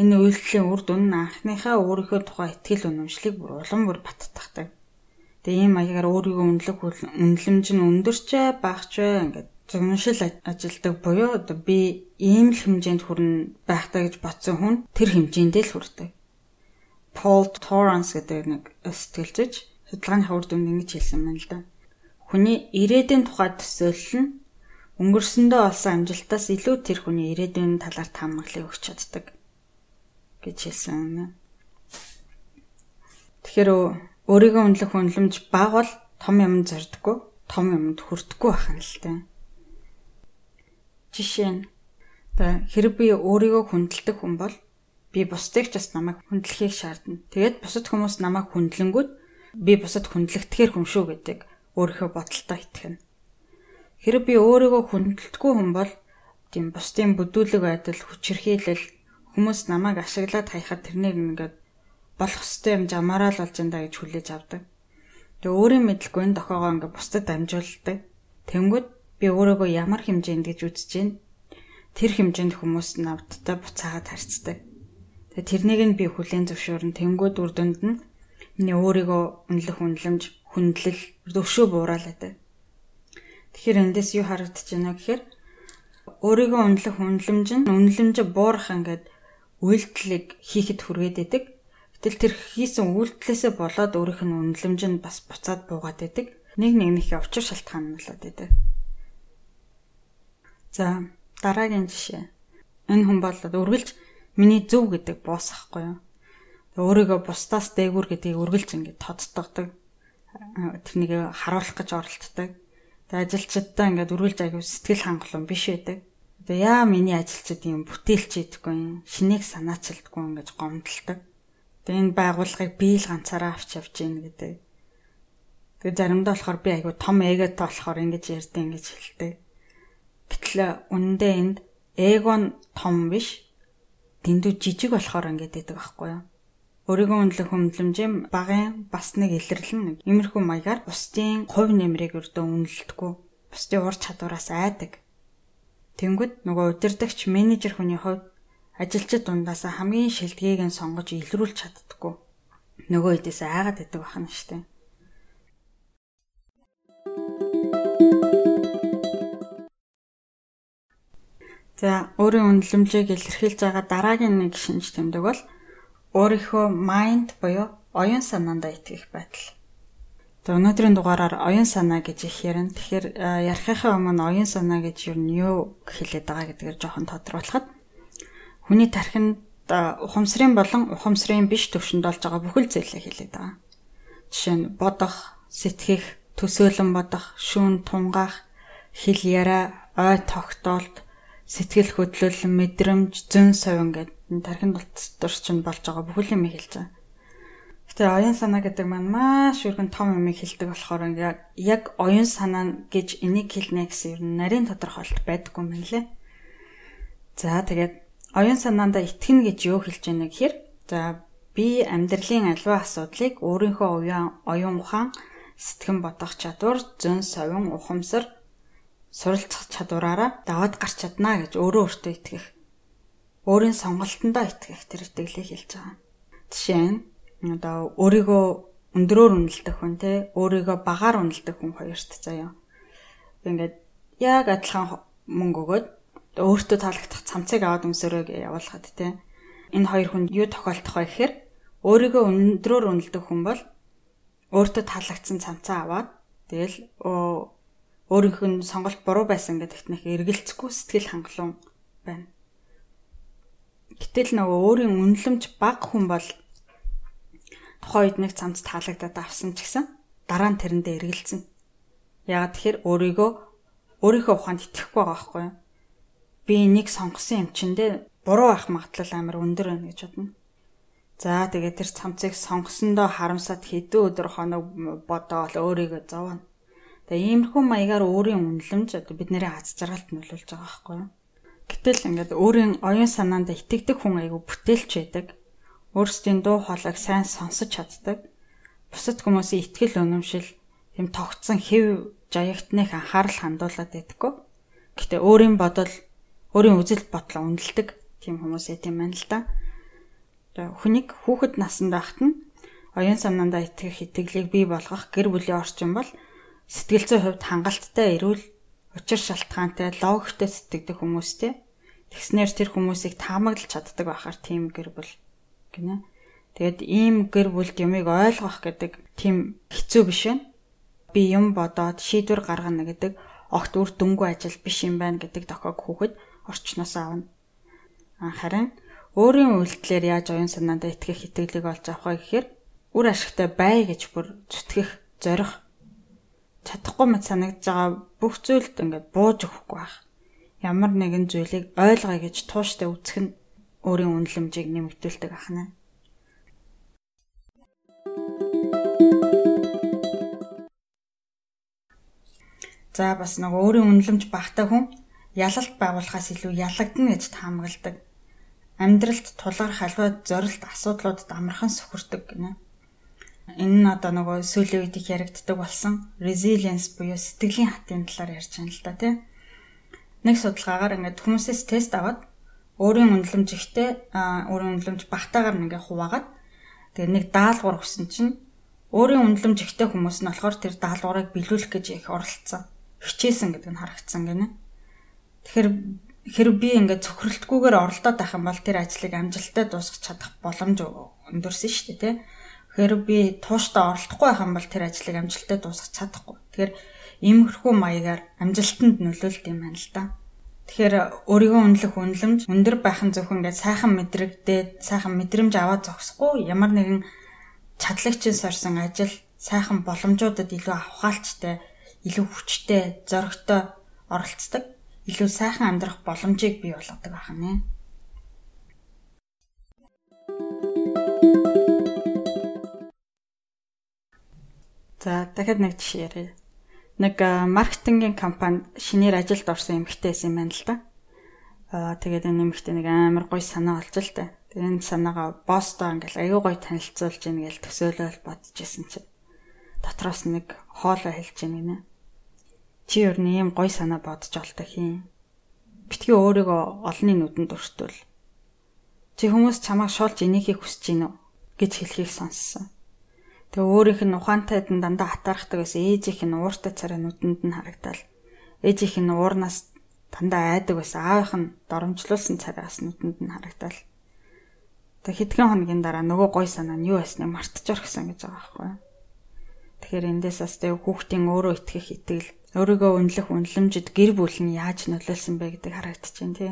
Энэ үйлдэлийн үр дүн нь анхныхаа өөрийнхөө тухай ихтгэл үнэмшлийг бүр улам бүр баттгахдаг. Тэгээ ийм маягаар өөрийгөө үнэлэх үнэлэмж нь өндөрчээ багчээ ингээд зөвншил ажилдаг буюу одоо би ийм л хэмжээнд хүрнэ байхтаа гэж бодсон хүн тэр хэмжээндээ л хүрдэг. Paul Torrance гэдэг нэг сэтгэлзэж судалгааны хавар дүнд ингэж хэлсэн байна л да. Хүний ирээдүйн тухай төсөөлөл нь өнгөрсөндөө олсон амжилтаас илүү тэр хүний ирээдүйн талаар таамаглалыг өгч чаддаг гэж хэлсэн. Тэгэхээр өөрийгөө үнэлэх үнэлэмж бага бол том юмд зордгоо, том юмд хүрдэггүй байх юм л тээ. Жишээ нь хэрэг би өөрийгөө хүндэлдэг хүн бол би бусдыг ч бас намайг хүндлэхийг шаардна. Тэгээд бусад хүмүүс намайг хүндлэнгүүт би бусад хүндлэгдэхэр хүн шүү гэдэг өөрийнхөө бодолтой итгэнэ. Хэрэг би өөрийгөө хүндэлдэггүй хүн бол тийм бусдын бүдүүлэг байдал, хүчирхийлэл хүмүүс намайг ашиглаад хаяхад тэрнийг ингээд болох хөстэй юм жамаараа л болж энэ гэж хүлээж авдаг. Тэгээ өөрийн мэдлгүй энэ дохоогоо ингээ бусдад дамжуулдаг. Тэнгүүд би өөрийгөө ямар хэмжээнд гэж үзэж байна. Тэр хэмжээнд хүмүүс навдтай буцаагаад харцдаг. Тэгээ тэрнийг нь би хүлээн зөвшөөрн тэнгүүд үр дүнд нь миний өөрийгөө үнэлэх үнэлэмж хүндлэл өвшөө бууралаадаг. Тэгэхээр эндээс юу харагдаж байна гэхээр өөрийгөө үнэлэх үнэлэмж нь үнэлэмж буурах ингээд үйлдэлийг хийхэд хүргээд идэг. Гэтэл тэр хийсэн үйлдэлээсээ болоод өөрийнх нь үнэлэмж нь бас буцаад буугаад байдаг. Нэг нэгнийхээ учир шалтгаан нь болоод байдаг. За дараагийн жишээ. Энэ хүн бол үргэлж миний зөв гэдэг боос ахгүй юу? Өөрийгөө бусдаас дээгүүр гэдгийг үргэлж ингэ тодтогдог. Тэрнийг харуулах гэж оролддог. Тэгээ ажилчдаа ингээд үргэлж аягүй сэтгэл хангалуун биш байдаг. Одоо яа миний ажилчид юм бүтээлч идэггүй юм. Шинийг санаачилдаггүй ингэж гомдолдог. Тэгээ энэ байгууллагыг би л ганцаараа авч явж гин гэдэг. Тэгээ заримдаа болохоор би айгу том эготой болохоор ингэж ярьдээ ингэж хэлдэг. Гэтэл үнэндээ энд эго нь том биш. Дэндүү жижиг болохоор ингээд байдаг байхгүй юу? Өөрийгөө үнэлэх хүмдлэмжийн багын бас нэг илэрлэл нэг иймэрхүү маягаар бусдын хувь нэмрийг өрдөө үнэлдэггүй. Бусдын ур чадвараас айдаг. Тэнгүүд нөгөө удирдахч менежер хүний хувьд ажилчид дундаас хамгийн шилдгийг нь сонгож илрүүлж чаддаггүй. Нөгөө хэдээс айгаад байдаг бахна штэ. За өөрийн үнэлэмжийг илэрхийлж байгаа дараагийн нэг шинж тэмдэг бол өөрийнхөө mind буюу оюун санаандаа итгэх байдал. За өнөөдрийн дугаараар оюун санаа гэж их ярина. Тэгэхээр ярихынхаа өмнө оюун санаа гэж юу юу хэлээд байгаа гэдгээр жоохон тодорхойлоход хүний тархинд ухамсарын болон ухамсарын биш төвшөнд олж байгаа бүхэл зүйлээ хэлээд байгаа. Жишээ нь бодох, сэтгэх, төсөөлөн бодох, шүүн тунгаах, хэл яриа, ой тогтоолт, сэтгэл хөдлөл, мэдрэмж, зөн совин гэдэг тархинд дотор чинь болж байгаа бүхэл юм хэлж байгаа. Гэтэ оюун санаа гэдэг маань маш өргөн том юм хэлдэг болохоор ингээ яг оюун санаа гэж энийг хэлнэ гэсэн ер нь нарийн тодорхойлолт байдаггүй юм лээ. За тэгээд оюун санаандаа итгэнэ гэж юу хэлж яана гэхээр за би амьдралын аливаа асуудлыг өөрийнхөө оюун ухаан, сэтгэн бодох чадвар, зөн совин, ухамсар суралцах чадвараараа даваад гарч чадна гэж өөрөө өөртөө итгэх өөрийн сонголтондоо итгэх тэр итгэлийг хэлж байгаа. Жишээ нь одоо өөрийгөө өндрөөр үнэлдэг хүн те өөрийгөө багаар үнэлдэг хүн хоёрт заяа. Ингээд яг адилхан мөнгө өгөөд өөртөө таалагдах цамцыг аваад өмсөрөө явуулахад те. Энэ хоёр хүн юу тохиолдох вэ гэхээр өөрийгөө өндрөөр үнэлдэг хүн бол өөртөө таалагдсан цамцаа аваад тэгэл өөрийнх нь сонголт буруу байсан гэдэгт нэг эргэлцэхгүй сэтгэл хангалуун байна. Гэтэл нөгөө өөрийн үнэлэмж бага хүн бол тухайн үед нэг цамц таалагдаад авсан ч гэсэн дараа нь тэрэндээ эргэлзэн. Яагаад тэгэхээр өөрийгөө өөрийнхөө ухаанд итгэхгүй байгаа байхгүй юу? Би энийг сонгосон юм чиндээ буруу байх магадлал амар өндөр байна гэж бодно. За тэгээд тэр цамцыг сонгосондоо харамсаад хэдэн өдөр хоног бодоол өөрийгөө зовно. Тэгээ иймэрхүү маягаар өөрийн үнэлэмж одоо бидний аз жаргалд нөлөөлж байгаа байхгүй юу? Гэтэл ингээд өөрийн оюун санаанд итгэдэг хүн айгүй бүтээлч байдаг. Өөрсдийн дуу хоолойг сайн сонсож чаддаг. Бусад хүмүүсийн итгэл үнэмшил тэм тогтсон хэв жаягтныг анхаарал хандуулад байдаггүй. Гэтэ өөрийн бодол, өөрийн үзэл бодлоо үнэлдэг тийм хүмүүсээ тийм байна л да. Тэгээ хүнийг хүүхэд наснд байхад нь оюун санаандаа итгэх итгэлийг бий болгох гэр бүлийн орчин бол сэтгэл зүйн хувьд хангалттай эрүүл учир шалтгаантай логиктэй сэтгэдэг хүмүүстэй тэгснээр тэр хүмүүсийг таамаглаж чаддаг байхаар тийм гэр бүл гинэ. Тэгэд ийм гэр бүлд юмыг ойлгох гэдэг тийм хэцүү биш вэ? Би юм бодоод шийдвэр гаргана гэдэг огт үр дүнгүй ажил биш юм байна гэдэг дохойг хүүхэд орчноос авна. Харин өөрийн үйлдэлээр яаж оюун санаандаа итгэх итгэлийг олж авах вэ гэхээр үр ашигтай бай гэж бүр зүтгэх зорих чадахгүй мэт санагдж байгаа бүх зүйлд ингээд бууж өгөхгүй байх. Ямар нэгэн зүйлийг ойлгоё гэж тууштай үзэх нь өөрийн үнэлэмжийг нэмэгдүүлдэг ахна. За бас нэг өөрийн үнэлэмж багтай хүн ялалт байгуулахаас илүү ялагдана гэж таамагладаг. Амьдралд тулгарх халиваа зорилт асуудлуудад амархан сөхөрдөг гинэ. Энэ нь одоо нөгөө сүүлийн үед их яригддаг болсон resilience буюу сэтгэлийн хатын талаар ярьж байна л да тий. Нэг судалгаагаар ингээд хүмүүсээс тест аваад өөрийн үнэлэмж ихтэй өөрийн үнэлэмж багтаагаар ингээ хуваагаад тэгээ нэг даалгавар өгсөн чинь өөрийн үнэлэмж ихтэй хүмүүс нь болохоор тэр даалгаврыг биелүүлэх гэж их оролцсон. Хичээсэн гэдэг нь харагдсан гинэ. Тэгэхээр хэрэг би ингээд цөхрөлтгүйгээр оролдоод байх юм бол тэр ажлыг амжилттай дуусгах чадах боломж өндөрсөн шүү дээ тий. Тэгэхээр би тууштай оролдохгүй байх юм бол тэр ажлыг амжилттай дуусгах чадахгүй. Тэгэхээр иймэрхүү маягаар амжилтанд нөлөөлт юм байна л да. Тэгэхээр өөрийгөө үнэлэх үнэлэмж өндөр байх нь зөвхөн ингээд сайхан мэдрэгдээд сайхан мэдрэмж аваад зогсохгүй ямар нэгэн чадлагчин сорсон ажил сайхан боломжуудад илүү авахаалчтай, илүү хүчтэй, зоригтой оролцдог, илүү сайхан амьдрах боломжийг бий болгодог байх За дахиад нэг жишээ ярив. Нэг маркетингийн компанид шинээр ажилд орсон эмэгтэй байсан юм байна л да. Аа тэгээд энэ нэмэгтэй нэг амар гоё санаа олж л та. Тэгээд энэ санаагаа босстой ингээл аюу гоё танилцуулж ийн гэж төсөөлөл бодож исэн чинь дотроос нэг хоолой хэлж ийн гинэ. Чи ер нь ийм гоё санаа бодож олтой хийн. Битгий өөрийгөө олонний нүдэнд өртөл. Чи хүмүүс чамайг шуулж инехийг хүсэж гинөө гэж хэлхийг сонссон. Тэгээ өөрийнх нь ухаантайд нь дандаа хатаархдаг байсан ээжийнх нь ууртай царай нүдэнд нь харагдал. Ээжийнх нь уурнаас дандаа айдаг байсан. Аавынх нь доромжлуулсан царайгаас нүдэнд нь харагдал. Тэг хэдхэн хоногийн дараа нөгөө гой санаа нь юу байсныг мартчих орхисон гэж байгаа байхгүй. Тэгэхээр эндээс бас тэг хүүхдийн өөрөө итгэх итгэл, өөрийгөө үнэлэх үнэлэмжид гэр бүл нь яаж нөлөөлсөн бэ гэдэг харагдчихээн тий.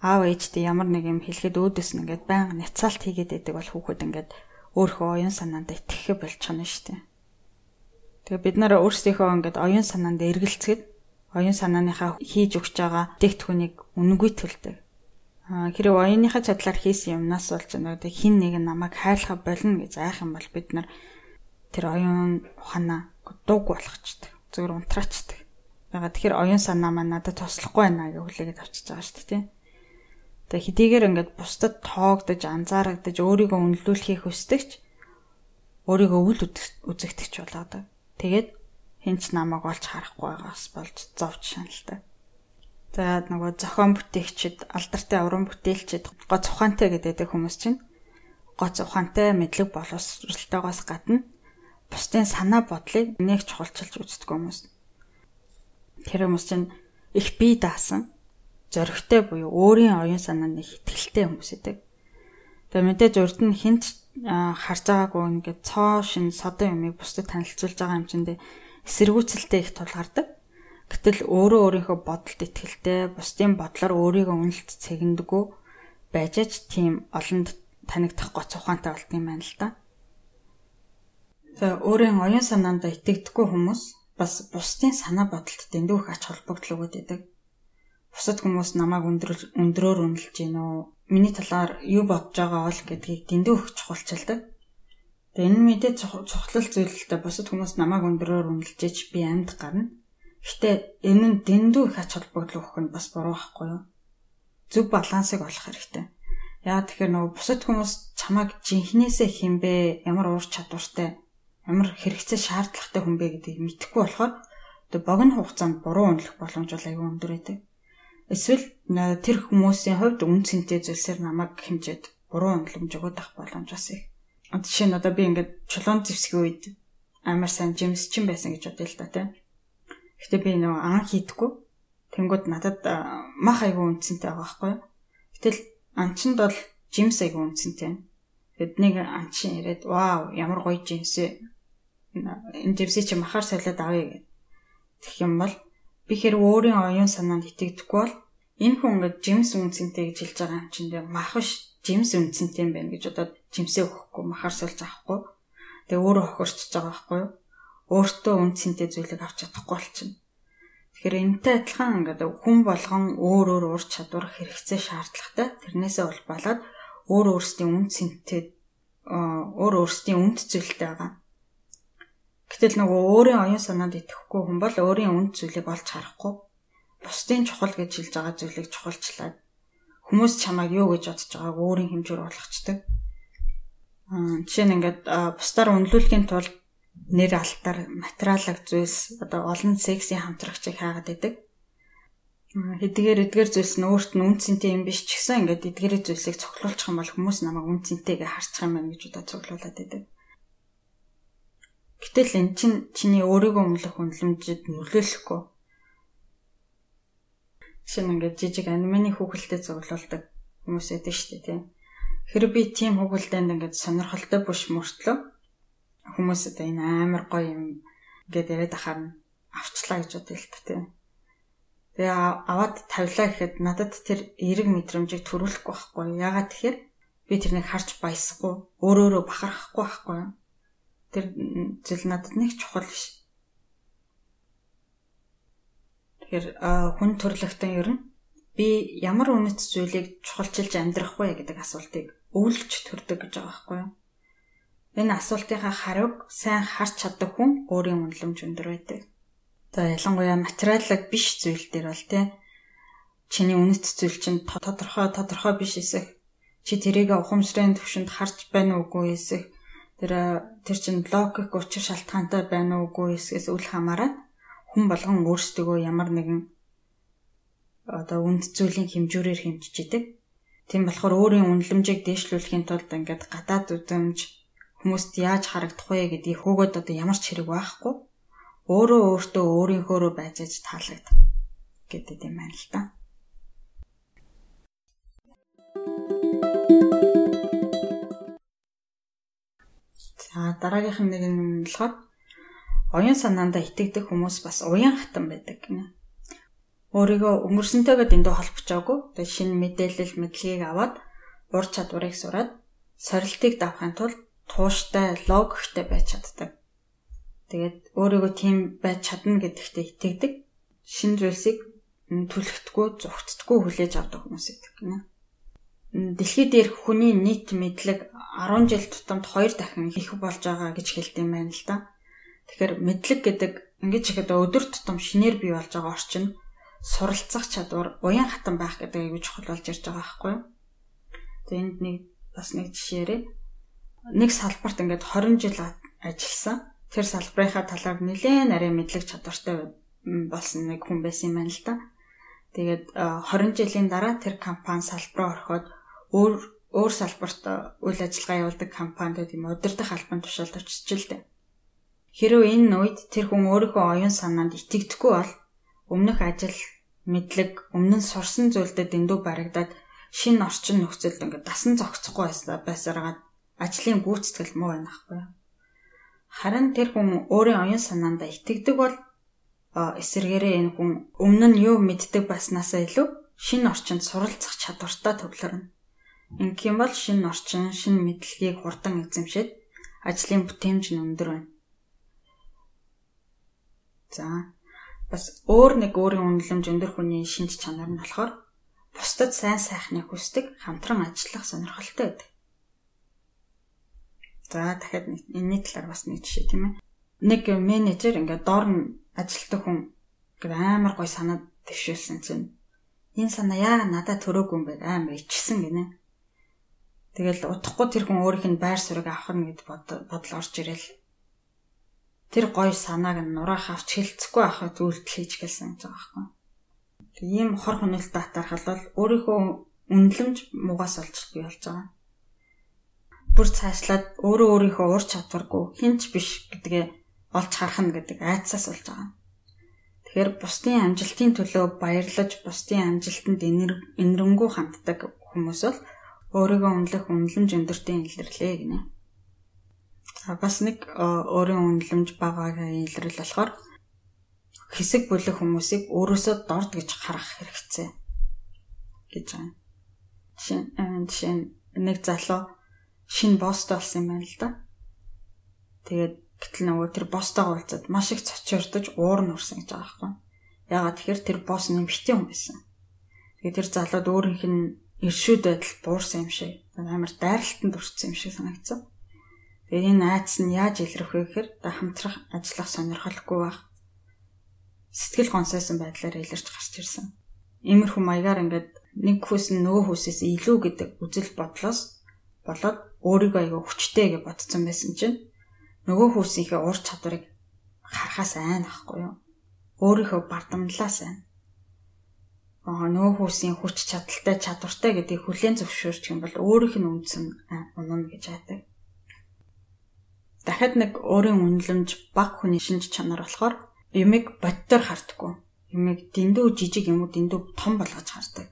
Аав ээжтэй ямар нэг юм хэлэхэд өөдөөс нь ингээд байнга няцаалт хийгээд байдаг бол хүүхэд ингээд өөрийнхөө оюун санаанд итгэхэ болчихно шүү дээ. Тэгээ бид нараа өөрсдийнхөө ингээд оюун санаанд эргэлцгээд оюун санааныхаа хийж өгч байгаа дээгтхүүнийг үнэнгүй төлдөг. Аа хэрэг оюуныхаа чадлаар хийсэн юмнаас болж нэг хин нэг намайг хайрлах болно гэж айх юм бол бид нар тэр оюун ухаанаа дууг болгочдөг. Зүгээр унтраачдаг. Ягаад тэгэхээр оюун санаа маань надад туслахгүй байна гэж хүлээгээд авчиж байгаа шүү дээ. Тэгээ хэдийгээр ингээд бусдад тоогдож, анзаарагдаж, өөрийгөө үнэлүүлэхийг хүсдэгч өөрийгөө үл үзэгдэгч болоод. Тэгээд хинч намайг олж харахгүй байгаас болж зовж шаналтай. За нөгөө зохион бүтээгчид, алдартай уран бүтээлчид гоц ухаантай гэдэг хүмүүс чинь гоц ухаантай мэдлэг боловсралтайгаас гадна бусдын санаа бодлыг нэг чухалчилж үздэг хүмүүс. Тэр хүмүүс чинь их бие даасан, зоригтой буюу өөрийн оюун санаанд их ихтэй хүмүүс идэг. Тэгээ мэдээж урд нь хинт харж байгаагүй ингээд цоо шин содон юмыг бусдад танилцуулж байгаа юм чинь эсэргүүцэлтэй их тулгардаг. Гэтэл өөрөө өөрийнхөө бодолд итгэлтэй, бусдын бодлоор өөрийгөө үнэлт цэгнэдэггүй байж ч тийм олонд танигдах гоц ухаантай болт юм байна л да. За өөрийн оюун санаанд итгэдэггүй хүмүүс бас бусдын санаа бодолд дэндүү их ач холбогдол өгöd идэг. Бусад хүмүүс намайг өндрөөр үнэлж гин үү? Миний талаар юу бодож байгаа бол гэдгийг дэндүү их чухалчилдаг. Тэгээ энэ мэдээ цохлол зүйлэлтэй бусад хүмүүс намайг өндрөөр үнэлжээч би амьд гарна. Гэтэ энэ нь дэндүү их ач холбогдол өгөх нь бас буруу байхгүй юу? Зөв балансыг олох хэрэгтэй. Яа тэгэхээр нөгөө бусад хүмүүс чамайг жинхнээсээ хинбэ, ямар уур чадвартай, ямар хэрэгцээ шаардлагатай хүн бэ гэдгийг мэдэхгүй болохоор тэгээ богино хугацаанд буруу үнэлэх боломж бол аюу өндөр байдаг. Эсвэл тэр хүмүүсийн хувьд үн цэнтэй зүйлсээр намайг хэмжээд буруу үнэлэмж өгöd ах боломж бас их жишээ нь одоо би ингээд чулуун зевсгийн үед амар сайн жимс чин байсан гэж бодъё л да тийм. Гэтэ би нөгөө ан хийдэггүй. Тэнгүүд надад мах айгүй үнцэнтэй байгаа байхгүй. Гэтэл анчинд бол жимс айгүй үнцэнтэй. Тэгэд нэг анчин ирээд вау ямар гоё жимс ээ. Энэ жимсийг чи махаар солиод авъя гэд. Тэгэх юм бол би хэр өөрийн оюун санаанд итгэдэггүй бол энэ хүн ингээд жимс үнцэнтэй гэж хэлж байгаа юм чинь мах биш жимс үнцэнтэй юм байна гэж одоо жимсээ өгөхгүй махаар суулж авахгүй. Тэгээ өөрөө хохирчж байгаа байхгүй юу? Өөртөө үнцэнтэй зүйлийг авч чадахгүй болчихно. Тэгэхээр энэтэй адилхан ингээд хүн болгон өөр өөр ур чадвар хэрэгцээ шаардлагатай. Тэрнээсээ бол болоод өөр өөрсдийн үнцэнтэй өөр өөрсдийн үнд зүйлтэй байгаа. Гэтэл нөгөө өөрийн оюун санаанд итгэхгүй хүн бол өөрийн үнд зүйлийг олж харахгүй. Бусдын чухал гэж хэлж байгаа зүйлийг чухалчлаад хүмүүс чамайг юу гэж бодож байгааг өөрийн хэмжээр болгочдөг. Аа жишээ нь ингээд бусдаар үнэлүүлэхийн тулд нэр алтар, материалог зүйлс одоо олон секси хамтрагчийг хаагаад идэг. Хэдгээр эдгээр зүйлс нь өөрт нь үнцэнтэй юм биш ч гэсэн ингээд эдгээр зүйлсийг цоглуулчих юм бол хүмүүс намайг үнцэнтэйгээ харчих юм байна гэж удаа цоглуулад идэг. Гэтэл эн чинь чиний өөрийгөө өмнөх үнэлэмжид нөлөөлөхгүй нь ингээд жижиг аниманы хүүхэлдэд зуглуулдаг хүмүүс шүү дээ тийм. Хэрэг би тийм хүүхэлдэнд ингээд сонирхолтой бүш мөртлөө хүмүүс одоо энэ амар гоё юм ингээд яриад ахаар авчлаа гэж бодъё л та тийм. Тэгээ аваад тавилаа гэхэд надад тэр эерэг мэдрэмжийг төрүүлэхгүй байхгүй. Яагаад тэгэхээр би тэрнийг харж баясахгүй, өөрөөрөө бахархахгүй байхгүй. Тэр зүйл надад нэг чухал биш. Тэгэхээр хүн төрлөختөн ер нь би ямар үнэт зүйлийг чухалчилж амьдрах вэ гэдэг асуултыг өвлөж төрдөг гэж байгаа байхгүй юу? Энэ асуултынхаа хариуг сайн харж чаддаг хүн өөрийн үнэлэмж өндөр байдаг. За ялангуяа материалог биш зүйл дээр бол тий чиний үнэт зүйл чинь тодорхой тодорхой биш эсэх чи тэрийг ухамсарын төвшөнд харж байна уугүй эсэх тэр тэр чин логик учир шалтгаантай байна уугүй эсээс үл хамааран хүн болгон өөрсдөө ямар нэгэн одоо үнд зүйлийн хэмжүүрээр хэмжиж идэг. Тийм болохоор өөрийн үнэлэмжийг дээшлүүлэхийн тулд ингээд гадаад үдэмж хүмүүст яаж харагдах вэ гэдгийг хөөгд одоо ямар ч хэрэг байхгүй. Өөрөө өөртөө өөрийнхөөрөө байж аж таалагдав гэдэг юм байна л да. За дараагийнх нь нэг нь болохоор оюун санаандаа итгэдэг хүмүүс бас уян хатан байдаг гинэ өөрийгөө өнгөрсөнтэйгээ дэндүү холбочоогүй. Тэгээ шинэ мэдээлэл мэдлэгийг аваад ур чадварыг сураад сорилтыг давахын тулд тууштай, логиктэй байж чаддаг. Тэгээд өөрийгөө тийм байж чадна гэдэгтээ итгэдэг. Шинэ зүйлсийг түлхтгүү, зүгтдгүү хүлээж авдаг хүмүүс гэдэг гинэ. Дэлхий дээрх хүний нийт мэдлэг 10 жил тутамд 2 дахин их болж байгаа гэж хэлдэг юм байна л да. Тэгэхээр мэдлэг гэдэг ингэж ихэд өдөр тутам шинээр бий болж байгаа орчин суралцах чадвар уян хатан байх гэдэг аюул чухал болж ирж байгаа байхгүй юу. Тэгээ энд нэг бас нэг жишээрээ нэг салбарт ингээд 20 жил ажилласан. Тэр салбарынхаа талаар нэлээд нарийн мэдлэг чадвартай болсон нэг хүн байсан юм байна л да. Тэгээд 20 жилийн дараа тэр компани салбараа орхиод өөр өөр салбарт үйл ажиллагаа явуулдаг компанид юм удирдах албан тушаалд очиж л дээ. Хэрвээ энэ үед тэр хүн өөрийнхөө оюун санаанд итгэдэггүй бол өмнөх ажил мэдлэг өмнө нь сурсан зүйлдэд дэндүү барагдаад шинэ орчин нөхцөлд ингээд дасан зогцохгүй байсараад ажлын гүйцэтгэл муу байна ахгүй. Харин тэр хүн өөрийн оюун санаандаа итгэдэг бол эсэргээрээ энэ хүн өмнө нь юу мэддэг баснасаа илүү шинэ орчинд суралцах чадвартай төвлөрнө. Ингэх юм бол шинэ орчин, шинэ мэдлэгийг хурдан эзэмшээд ажлын бүтээмж нь өндөр байна. За бас өөр нэг өөрийн үнэлэмж өндөр хүний шинж чанар нь болохоор бусдад сайн сайхныг хүсдэг, хамтран ажиллах сонирхолтой байдаг. За дахиад энэний талаар бас нэг жишээ тийм ээ. Нэг менежер ингээд доор нь ажилтдаг хүн ингээд амар гой санаад төвшүүлсэн чинь энэ санаа яа надад төрөөгүй юм бэ амар ичсэн гинэ. Тэгэл удахгүй тэр хүн өөрийнх нь байр суурийг авах нь гэд бодол орж ирэл тэр гоё санааг нь нураах авч хилцэхгүй байхад үйлдэл хийж гэлсэн гэж байгаа байхгүй. Тэг ийм хор хөнөөлт татархал бол өөрийнхөө үнэлэмж муугаас олж болж байгаа. Бүр цаашлаад өөрөө өөрийнхөө ур чадваргүй хинч биш гэдгээ олж харах нь гэдэг айцсаас болж байгаа. Тэгэхээр бусдын амжилтын төлөө баярлаж бусдын амжилтанд энэрэнгүй ханддаг хүмүүс бол өөрийгөө үнэлэх үнэлэмж өндөртэй илэрлээ гинэ. За бас нэг э, өөрийн үнэлэмж багаагийн илрэл болохоор хэсэг бүлэг хүмүүсийг өөрөөсөө дорд гэж харах хэрэгцээ гэж байна. Жишээ нь жишээ нь нэг залуу шинэ бостой болсон юм байна л да. Тэгээд гэтэл нөгөө тэр бостойгоо уулзаад маш их цочордож уур нь урсан гэж байгаа байхгүй. Ягаад тэгэхээр тэр босс нэмхтэй хүн байсан. Тэгээд тэр залууд өөрийнх нь иршүүд байдал буурсан юм шиг амар дайралтанд өртсөн юм шиг санагдсан. Тэгээд энэ айдас нь яаж илрэх вэ гэхээр хамтрах ажиллах сонирхолгүй байх. Сэтгэл гонсойсон байдлаар илэрч гарч ирсэн. Иймэрхүү маягаар ингээд нэг хүс нь нөгөө хүсээс илүү гэдэг үзэл бодлоос болоод өөрийгөө аяга хүчтэй гэж бодсон байсан чинь нөгөө хүүсийнхээ ур чадварыг харахаас айн ахгүй юу? Өөрийнхөө бардамлаа сайн. Нөгөө хүүсийн хүч чадалтай чадвартай гэдгийг хүлээн зөвшөөрч юм бол өөрийнх нь үндсэн унана гэж хайдаг дахиад нэг өөрийн үнэлэмж баг хүний шинж чанар болохоор юмыг бодтоор хардггүй. Юмыг дэндүү жижиг юм уу дэндүү том болгож хардаг.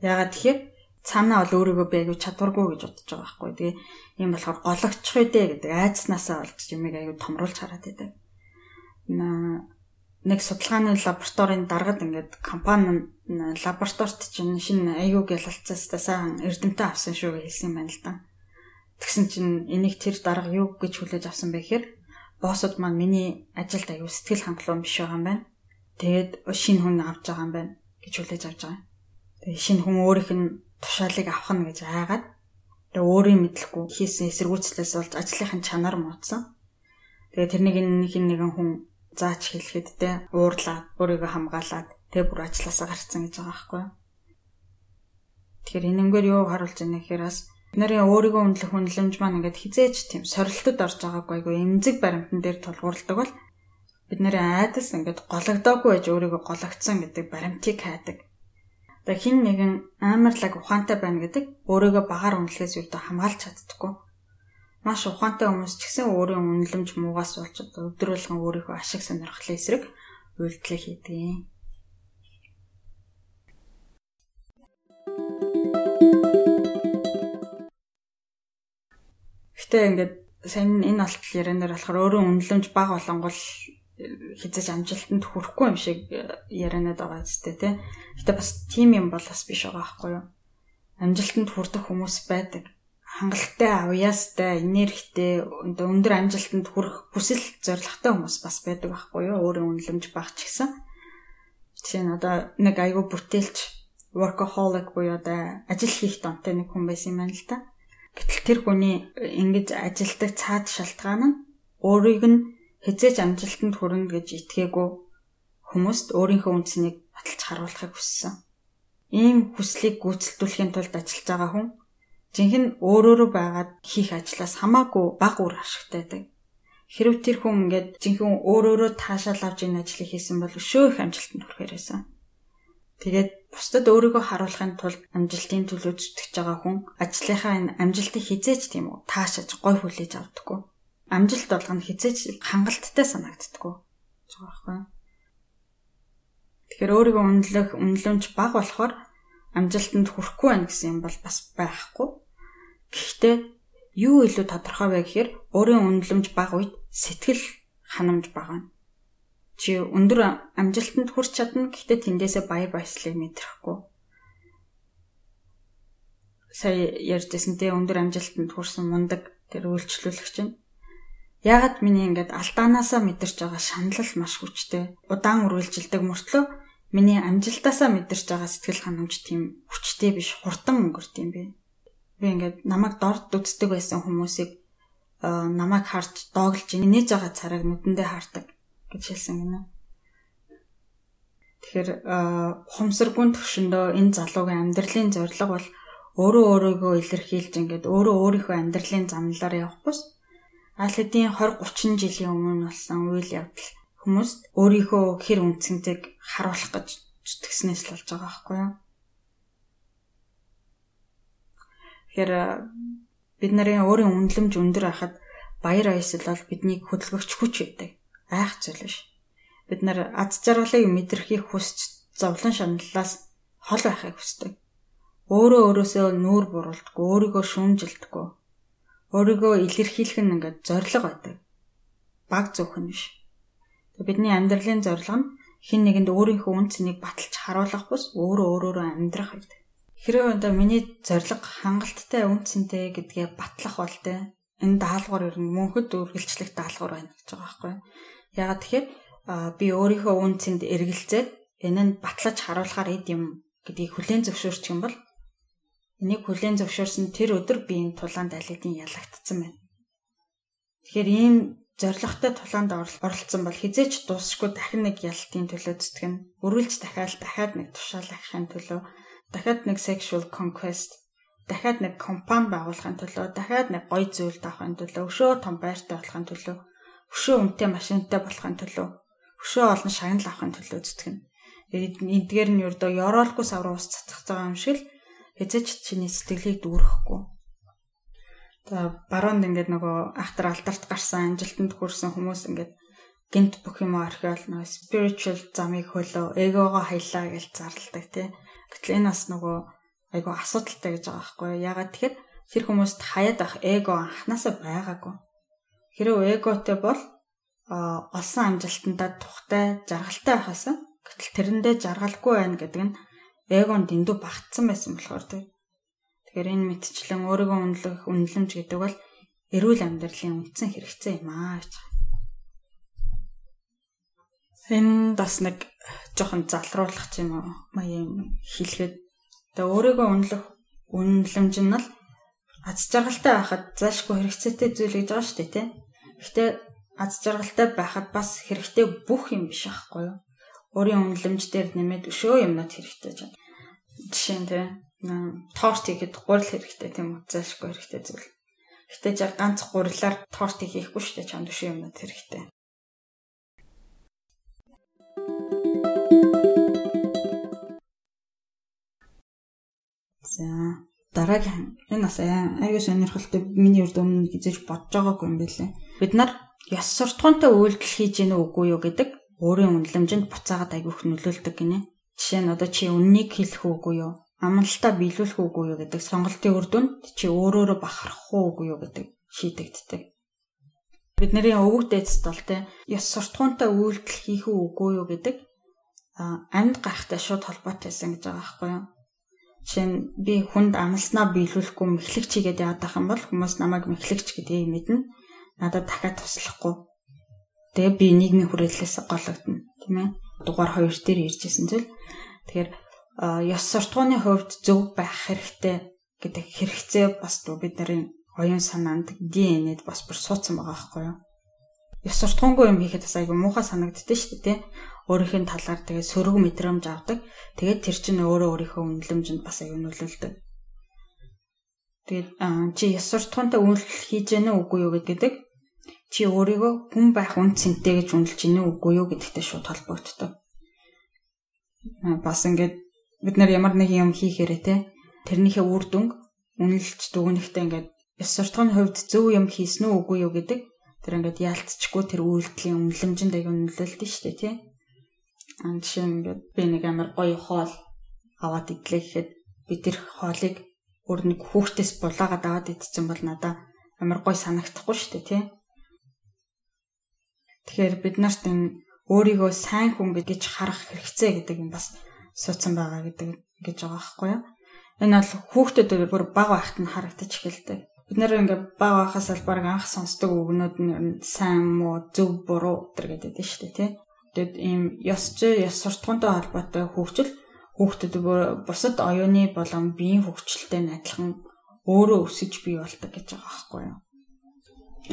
Яагаад тэгэхээр цаанаа бол өөрийгөө би аягүй чадваргүй гэж бодож байгаа байхгүй. Тэгээ ийм болохоор гологчих үедээ гэдэг айцнаасаа болж юмыг аягүй томруулж хараад байдаг. Нэг судалгааны лабораторийн даргад ингээд компани лабораторид чинь шинэ аягүй гялалцаастай сайн эрдэмтэн авсан шүү гэж хэлсэн юм байна л да. Тэгсэн чинь энийг тэр дарга юу гэж хүлээж авсан бэ гэхээр боссод маань миний ажилд аюу сэтгэл хангалуун биш байгаа юм байна. Тэгээд шинэ хүн авч байгаа юм байна гэж хүлээж авч байгаа. Тэгээд шинэ хүн өөрийнх нь тушаалыг авах нь гэж айгаад тэгээд өөрийн мэдлэхгүй хийсэн эсэргүүцлээс болж ажлынхын чанар муудсан. Тэгээд тэрнийг нэг нэгэн хүн зааж хэлэхэд те уурлаад өөрийгөө хамгаалаад Тэгээ бүр ажилласаа гарцсан гэж байгаа байхгүй? Тэгэхээр энэнгээр юу харуулж байна гэхээр бас бидний өөрийгөө үнэлэх үнэлэмж маань ингээд хизээч тийм сорилтод орж байгаагүй айгу эмзэг баримтан дээр тулгуурладаг бол бид нарын айдас ингээд гологдоогүй байж өөрийгөө гологдсон гэдэг баримтыг хайдаг. Тэгээ хин нэгэн амарлаг ухаантай байна гэдэг өөрийгөө багаар үнэлэхээс юутай хамгаалж чаддаггүй. Маш ухаантай хүмүүс ч гэсэн өөрийн үнэлэмж муугаас болж өдөр болгон өөрийнхөө ашиг сонирхлын эсрэг үйлдэл хийдэг. Гэтэ ингээд сайн энэ алтлал ярианаар болохоор өөрөө үнэлэмж баг болонгол хизэж амжилтанд хүрэхгүй юм шиг ярианад байгаа зү тэ. Гэтэ бас тийм юм бол бас биш байгаа байхгүй юу? Амжилтанд хүрэх хүмүүс байдаг. Хангалттай, авьяастай, энергитэй, өндөр амжилтанд хүрэх хүсэл зоригтой хүмүүс бас байдаг байхгүй юу? Өөрийн үнэлэмж баг ч гэсэн. Жишээ нь одоо нэг айгүй бүтээлч workaholic буюу одоо ажил хийх донтой нэг хүн байсан юм байна л да. Гэтэл тэр хүний ингэж ажилдаг цаад шалтгаан нь өөрийг нь хязээж амжилтанд хүрнэ гэж итгээгүй хүмүүст өөрийнхөө үнцнийг баталж харуулахыг хүссэн. Ийм хүслийг гүйцэлдүүлэхийн тулд ажиллаж байгаа хүн жинхэнэ өөрөөрөө байгаад хийх ажлаас хамаагүй бага үр ашигтай байдаг. Хэрв тэр хүн ингээд жинхэнэ өөрөөрөө таашаал авч энэ ажлыг хийсэн бол өшөө их амжилтанд хүрэхээр байсан. Тэгээд бусдад өөрийгөө харуулахын тулд амжилтын төлөө зүтгэж байгаа хүн ажлынхаа энэ амжилтыг хизээч тийм үү таашааж гой хүлээж авдаггүй амжилт болгоно хизээж хангалттай санагддаггүй байгаа байхгүй. Тэгэхээр өөрийгөө үнэлэх үнэлэмж бага болохоор амжилтанд хүрэхгүй байх гэсэн юм бол бас байхгүй. Гэхдээ юу илүү тодорхой вэ гэхээр өөрийн үнэлэмж бага үед сэтгэл ханамж бага. Чи өндөр амжилтанд хүрч чадна гэхдээ тэндээсээ баяр баясгалыг мэдрэхгүй. Сая ярьжсэн те өндөр амжилтанд хүрсэн мундаг тэр үйлчлүүлэгч чинь Ягаад миний ингээд алдаанаасаа мэдэрч байгаа шаналл маш хүчтэй. Удаан үргэлжилдэг мөртлөө миний амжилтаасаа мэдэрч байгаа сэтгэл ханамж тийм хүчтэй биш, хурдан өнгөрт юм бэ. Би ингээд намайг дорд үздэг байсан хүмүүсийг намайг харж дооглож инээж байгаа царайг нүдэндээ хардаг гэж хэлсэн гинэ. Тэгэхээр хумсаргүн төвшөндөө энэ залуугийн амьдралын зорилго бол өөрөө өөрийгөө илэрхийлж ингээд өөрөө өөрийнхөө амьдралын замналаар явах бус аль хэдийн 20 30 жилийн өмнө болсон үйл явдал хүмүүст өөрийнхөө хэр үнцэнтэйг харуулах гэж зүтгэснээс л болж байгаа байхгүй юу. Тэгэхээр бид нарын өөрийн үнэлэмж өндөр байхад баяр баясгал бол биднийг хөдөлгөгч хүч өгдөг. Айх зүйл биш. Бид нар аз жаргалыг мэдрэхийг хүсч зовлон шаналлаас хол байхыг хүсдэг. Өөрөө өөрөөсөө нүүр буруулдаггүй, өөрийгөө шүүмжилдэггүй өөрийгөө илэрхийлэх нь ингээд зориг байдаг. Баг зөвхөн биш. Бидний амьдралын зорилго нь хин нэгэнд өөрийнхөө үн цэнийг баталж харуулах бус өөрөө өөрөөрөө амьдрах байдаг. Хэрэв одоо миний зориг хангалттай үн цэнтэй гэдгээ батлах бол тэ энэ даалгавар ер нь мөнхөд үргэлжлэх даалгавар байна гэж байгаа байхгүй. Ягаад тэгэхээр би өөрийнхөө үн цэнд эргэлзээд энэ нь батлаж харуулахаар ид юм гэдгийг хүлээн зөвшөөрчих юм бол Энийг хүлээн зөвшөөрсөн тэр өдөр би энэ тулаанд алидын ялагдсан байна. Тэгэхээр ийм зоригтой тулаанд оролцсон бол хизээч дуусахгүй дахин нэг ялтын төлөө зүтгэн өрүүлж дахиад дахиад нэг тушаалахын төлөө дахиад нэг sexual conquest дахиад нэг компани байгуулахын төлөө дахиад нэг гоё зүйл таахын төлөө өшөө том байртай болохын төлөө өшөө үнэтэй машинтай болохын төлөө өшөө олон шагнал авахын төлөө зүтгэн. Эдгээр нь ердөө ёроолгүй савруу ус цацгах байгаа юм шиг л эзэж чиний сэтгэлийг дүүрэхгүй. Тэгээ баруунд ингээд нөгөө ахтар алдарт гарсан амжилтанд хүрсэн хүмүүс ингээд гинт бүх юм орхиол нөгөө spiritual замыг хөлөө эгоогоо хаялаа гэж зарладаг тий. Гэтэл энэ бас нөгөө айгу асуудалтай гэж байгаа байхгүй юу? Ягаад тэгэхээр тэр хүмүүст хаяад ах эго анханасаа байгаагүй. Хэрэв эготой бол олсон амжилтандаа тухтай жаргалтай байхаасаа гэтэл тэрэндээ жаргалгүй байна гэдэг нь эгон дэндүү багтсан байсан болохоор тэг. Тэгэхээр энэ мэдчлэн өөрийгөө үнэлэх үнэлэмж гэдэг бол эрүүл амьдралын үндсэн хэрэгцээ юм аа гэж. Энэ бас нэг жоохон залруулах юм уу маяг хэлэхэд тэгээ өөрийгөө үнэлэх үнэлэмж нь л аз жаргалтай байхад заашгүй хэрэгцээтэй зүйл гэж байгаа шүү дээ тий. Гэхдээ аз жаргалтай байхад бас хэрэгтэй бүх юм биш аахгүй юу? өөрийн үнэлэмж дээр нэмээд өшөө юмнууд хэрэгтэй ч. Жишээ нь торт хийхэд гурил хэрэгтэй тийм үү? Зайлшгүй хэрэгтэй зүйл. Гэтэ яг ганц гурилаар торт хийхгүй шүү дээ чамд өшөө юмнууд хэрэгтэй. За дараагийн энэ бас аюу сонирхолтой миний урд өмнө хизээж бодож байгаагүй юм билээ. Бид нар ёс суртахуунтай үйлдэл хийж гэнэ үгүй юу гэдэг өөрийн үнэлэмжинд буцаагаад аягүйх нөлөөлдөг гинэ. Жишээ нь одоо чи үннийг хэлэх үгүй юу? Амралтаа биелүүлэх үгүй юу гэдэг сонголтын үр дүнд чи өөрөөрөө бахархах үгүй юу гэдэг шийдэгддэг. Бидний өвөг дээдсд бол те ёс суртахуунтай үйлдэл хийх үгүй юу гэдэг амьд гарахтай шууд холбоотойсэн гэж байгаа байхгүй юу? Жишээ нь би хүнд амлснаа биелүүлэхгүй мэхлэгч яваад байх юм бол хүмүүс намайг мэхлэгч гэдгийг мэднэ надад дахиад туслахгүй. Тэгээ би нийгмийн хүрээлэлээс гологдно, тийм ээ. Дугаар 2 дээр иржсэн зүйл. Тэгэхээр ёс суртахууны хувьд зөв байх хэрэгтэй гэдэг хэрэгцээ бас бид нарын оюун санаанд ДНХ-д бас бүр суудсан байгаа байхгүй юу? Ёс суртахуунгүй юм хийхэд бас айгүй муухай санагддээ шүү дээ, тийм өөрийнх нь талаар тэгээ сөрөг мэдрэмж авдаг. Тэгээд тэр чинь өөрөө өөрийнхөө үнэлэмжинд бас аюун нөлөөлдөг. Тэгээд чи ёс суртахуунтай үйлдэл хийж гэнэ үгүй юу гэдэг чи өөрийгөө хүн байх үн цэнтэй гэж үнэлж гинэ үгүй юу гэдэгтэй шууд холбогддог. Бас ингээд бид нар ямар нэг юм хийхээрээ те тэрнийхээ үр дүнг үнэлж дүгнэхдээ ингээд ёс суртахууны хувьд зөв юм хийсэн үү үгүй юу гэдэг тэр ингээд яалтчгүй тэр үйлдэлийн үнэлэмжинд аяг шүү дээ тий. Аа жишээ нь ингээд би нэг амар гоё хоол аваад идлээ гэхэд би тэр хоолыг өөр нэг хүүхдээс булаагаад аваад идсэн бол надаа амар гоё санагдахгүй дээ тий. Тэгэхээр бид нарт энэ өөрийгөө сайн хүн гэж харах хэрэгцээ гэдэг юм бас суудсан байгаа гэдэг гэж байгаа байхгүй юу. Энэ бол хүүхдүүд бүр бага байхад нь харагдаж эхэлдэг. Бид нэр ингээ бага байхаас л баг анх сонсдог үгнүүд нь сайн муу зөв буруу гэдэг гэдэг шүү дээ тий. Тэгэд ийм ёс зүй ёс суртахуунтай холбоотой хөгжил хүүхдэд бусад оюуны болон биеийн хөгжилтэй адилхан өөрөө өсөж бий болдог гэж байгаа байхгүй юу.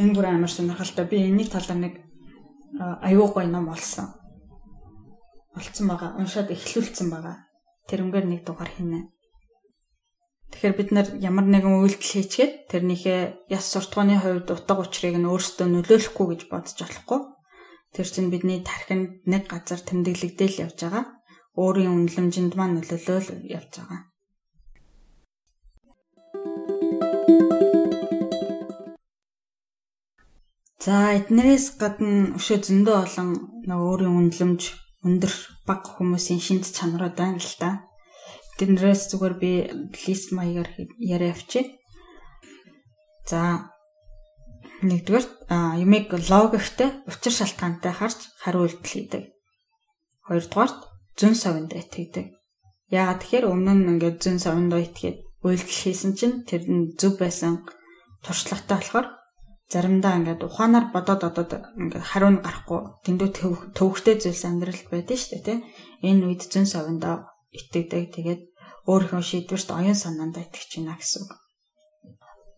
Энэ бүр амар сонирхолтой. Би энэний талаар нэг аюу гой ном олсон. Олцсон байгаа. Уншаад эхлүүлсэн байгаа. Тэрнгээр нэг дугаар хийнэ. Тэгэхээр бид нар ямар нэгэн үйлдэл хийчихэд тэрнийхээ яс суртахууны хувьд утга учирыг нь өөрсдөө нөлөөлөхгүй гэж бодож болохгүй. Тэр чинь бидний тархинд нэг газар тэмдэглэгдээл явж байгаа. Өөрийн үнэлэмжинд маань нөлөөлөл явж байгаа. За эднэрээс гадна өшөө зөндөө олон нэг өөрийн үнэлэмж өндөр баг хүмүүсийн шинж чанарууд байна л та. Эднэрээс зүгээр би лист маягаар яриа авчи. За нэгдүгээр юмыг логиктэй учир шалтгаантай харж хариу үйлдэл хийдэг. Хоёрдугаарт зүн совинд итгэдэг. Яагаад тэгэхээр өмнө нь ингээд зүн совинд итгээд үйлдэл хийсэн чинь тэр нь зөв байсан туршлагатай болохоор заримдаа ингээд ухаанаар бодоод одоод ингээд хариу нь гарахгүй дэндүү төвөгтэй зүйлс амьдралд байдаг шүү дээ тийм энэ үед зэн совиндоо итгэдэг тэгээд өөрийнхөө шийдвэрт оюун санаандаа итгэж байна гэсэн үг.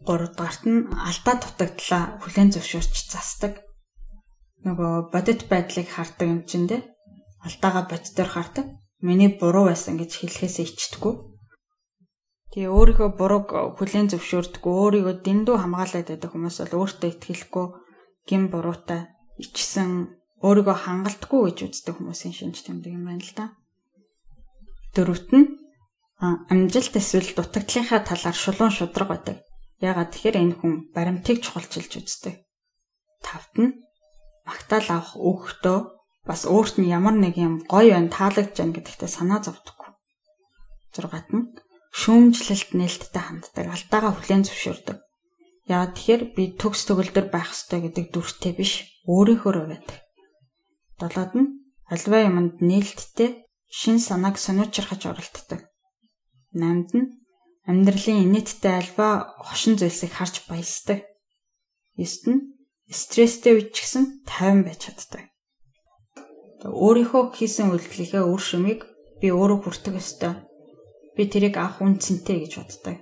Гуравдугаарт нь алдаа дутагдлаа хүлэн зөвшөөрч засдаг. Нөгөө бодит байдлыг хардаг юм чинь дээ алдаагаа бодитоор хардаг. Миний буруу байсан гэж хэлэхээсээ ичдэггүй Тэгээ өөрийнхөө бурууг хүлээн зөвшөөрдөггүй, өөрийгөө дэндүү хамгаалаад байдаг хүмүүс бол өөртөө итгэлгүй, гин буруутай ичсэн өөрийгөө хангалтгүй гэж үздэг хүмүүсийн шинж тэмдэг юм байна л да. Дөрөвт нь амжилт эсвэл дутагдлынхаа талаар шулуун шудраг байдаг. Ягаад тэгэхээр энэ хүн баримтыг чухалчилж үздэг. Тавт нь магтаал авах өгөхдөө бас өөрт нь ямар нэг юм гоё байна таалагдж байна гэдэгтээ санаа зовдөггүй. Зургаат нь шүүмжлэлт нээлттэй ханддаг, алдаагаа хүлээн зөвшөөрдөг. Яа тэгэхээр би төгс төгөлдөр байх ёстой гэдэг дүрстэй биш, өөрийнхөө байдаг. Долоод нь альва юмд нээлттэй шин санааг сониучрахаж оролддог. Намд нь амьдралын инээдтэй альва хошин зүйлсийг харж баясдаг. Эст нь стресстэй үед ч гэсэн тайван байж чаддаг. Өөрийнхөө хийсэн үйлдэлийнхээ үр шимийг би өөрөө хүртэх ёстой би тэрийг авах үнцэнтэй гэж боддог.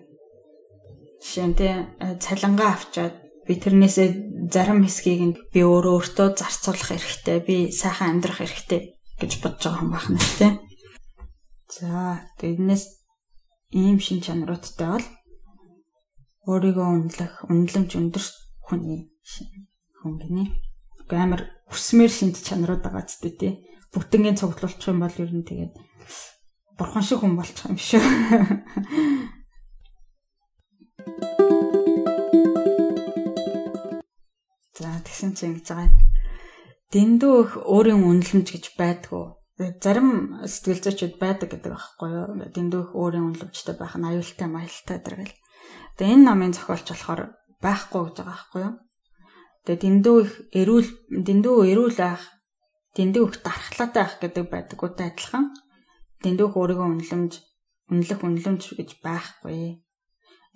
Жишээ нь э, цалингаа авчаад би тэрнээсээ зарим хэсгийг нь би өөрөө өөртөө зарцуулах хэрэгтэй. Би сайхан амьдрах хэрэгтэй гэж бодож байгаа юм байна тийм. За тэрнээс ийм шин чанаруудтай бол өөрийгөө үнэлэх, үнэлэмж өндөр хүний хүн гинэ. Амар хүсмээр шинж чанарууд байгаа ч тийм. Бүгднгийн цуглуулчих юм бол ер нь тэгээд бурхан шиг хүн болчих юм шүү. За тэгсэн чинь ингэж байгаа. Дэндүү их өөрийн үнэлэмж гэж байдгүй. Зарим сэтгэл зүйчүүд байдаг гэдэг байхгүй юу? Дэндүү их өөрийн үнэлэмжтэй байх нь аюултай маялтай гэдэг л. Тэгээ энэ намын зохиолч болохоор байхгүй гэж байгаа байхгүй юу? Тэгээ дэндүү их эрүүл дэндүү эрүүл байх, дэндүү их дархлаатай байх гэдэг байдаггүйтэй адилхан дэндүү их өөрийгөө үнэлэмж, үнэлэх үнэлэмж гэж байхгүй.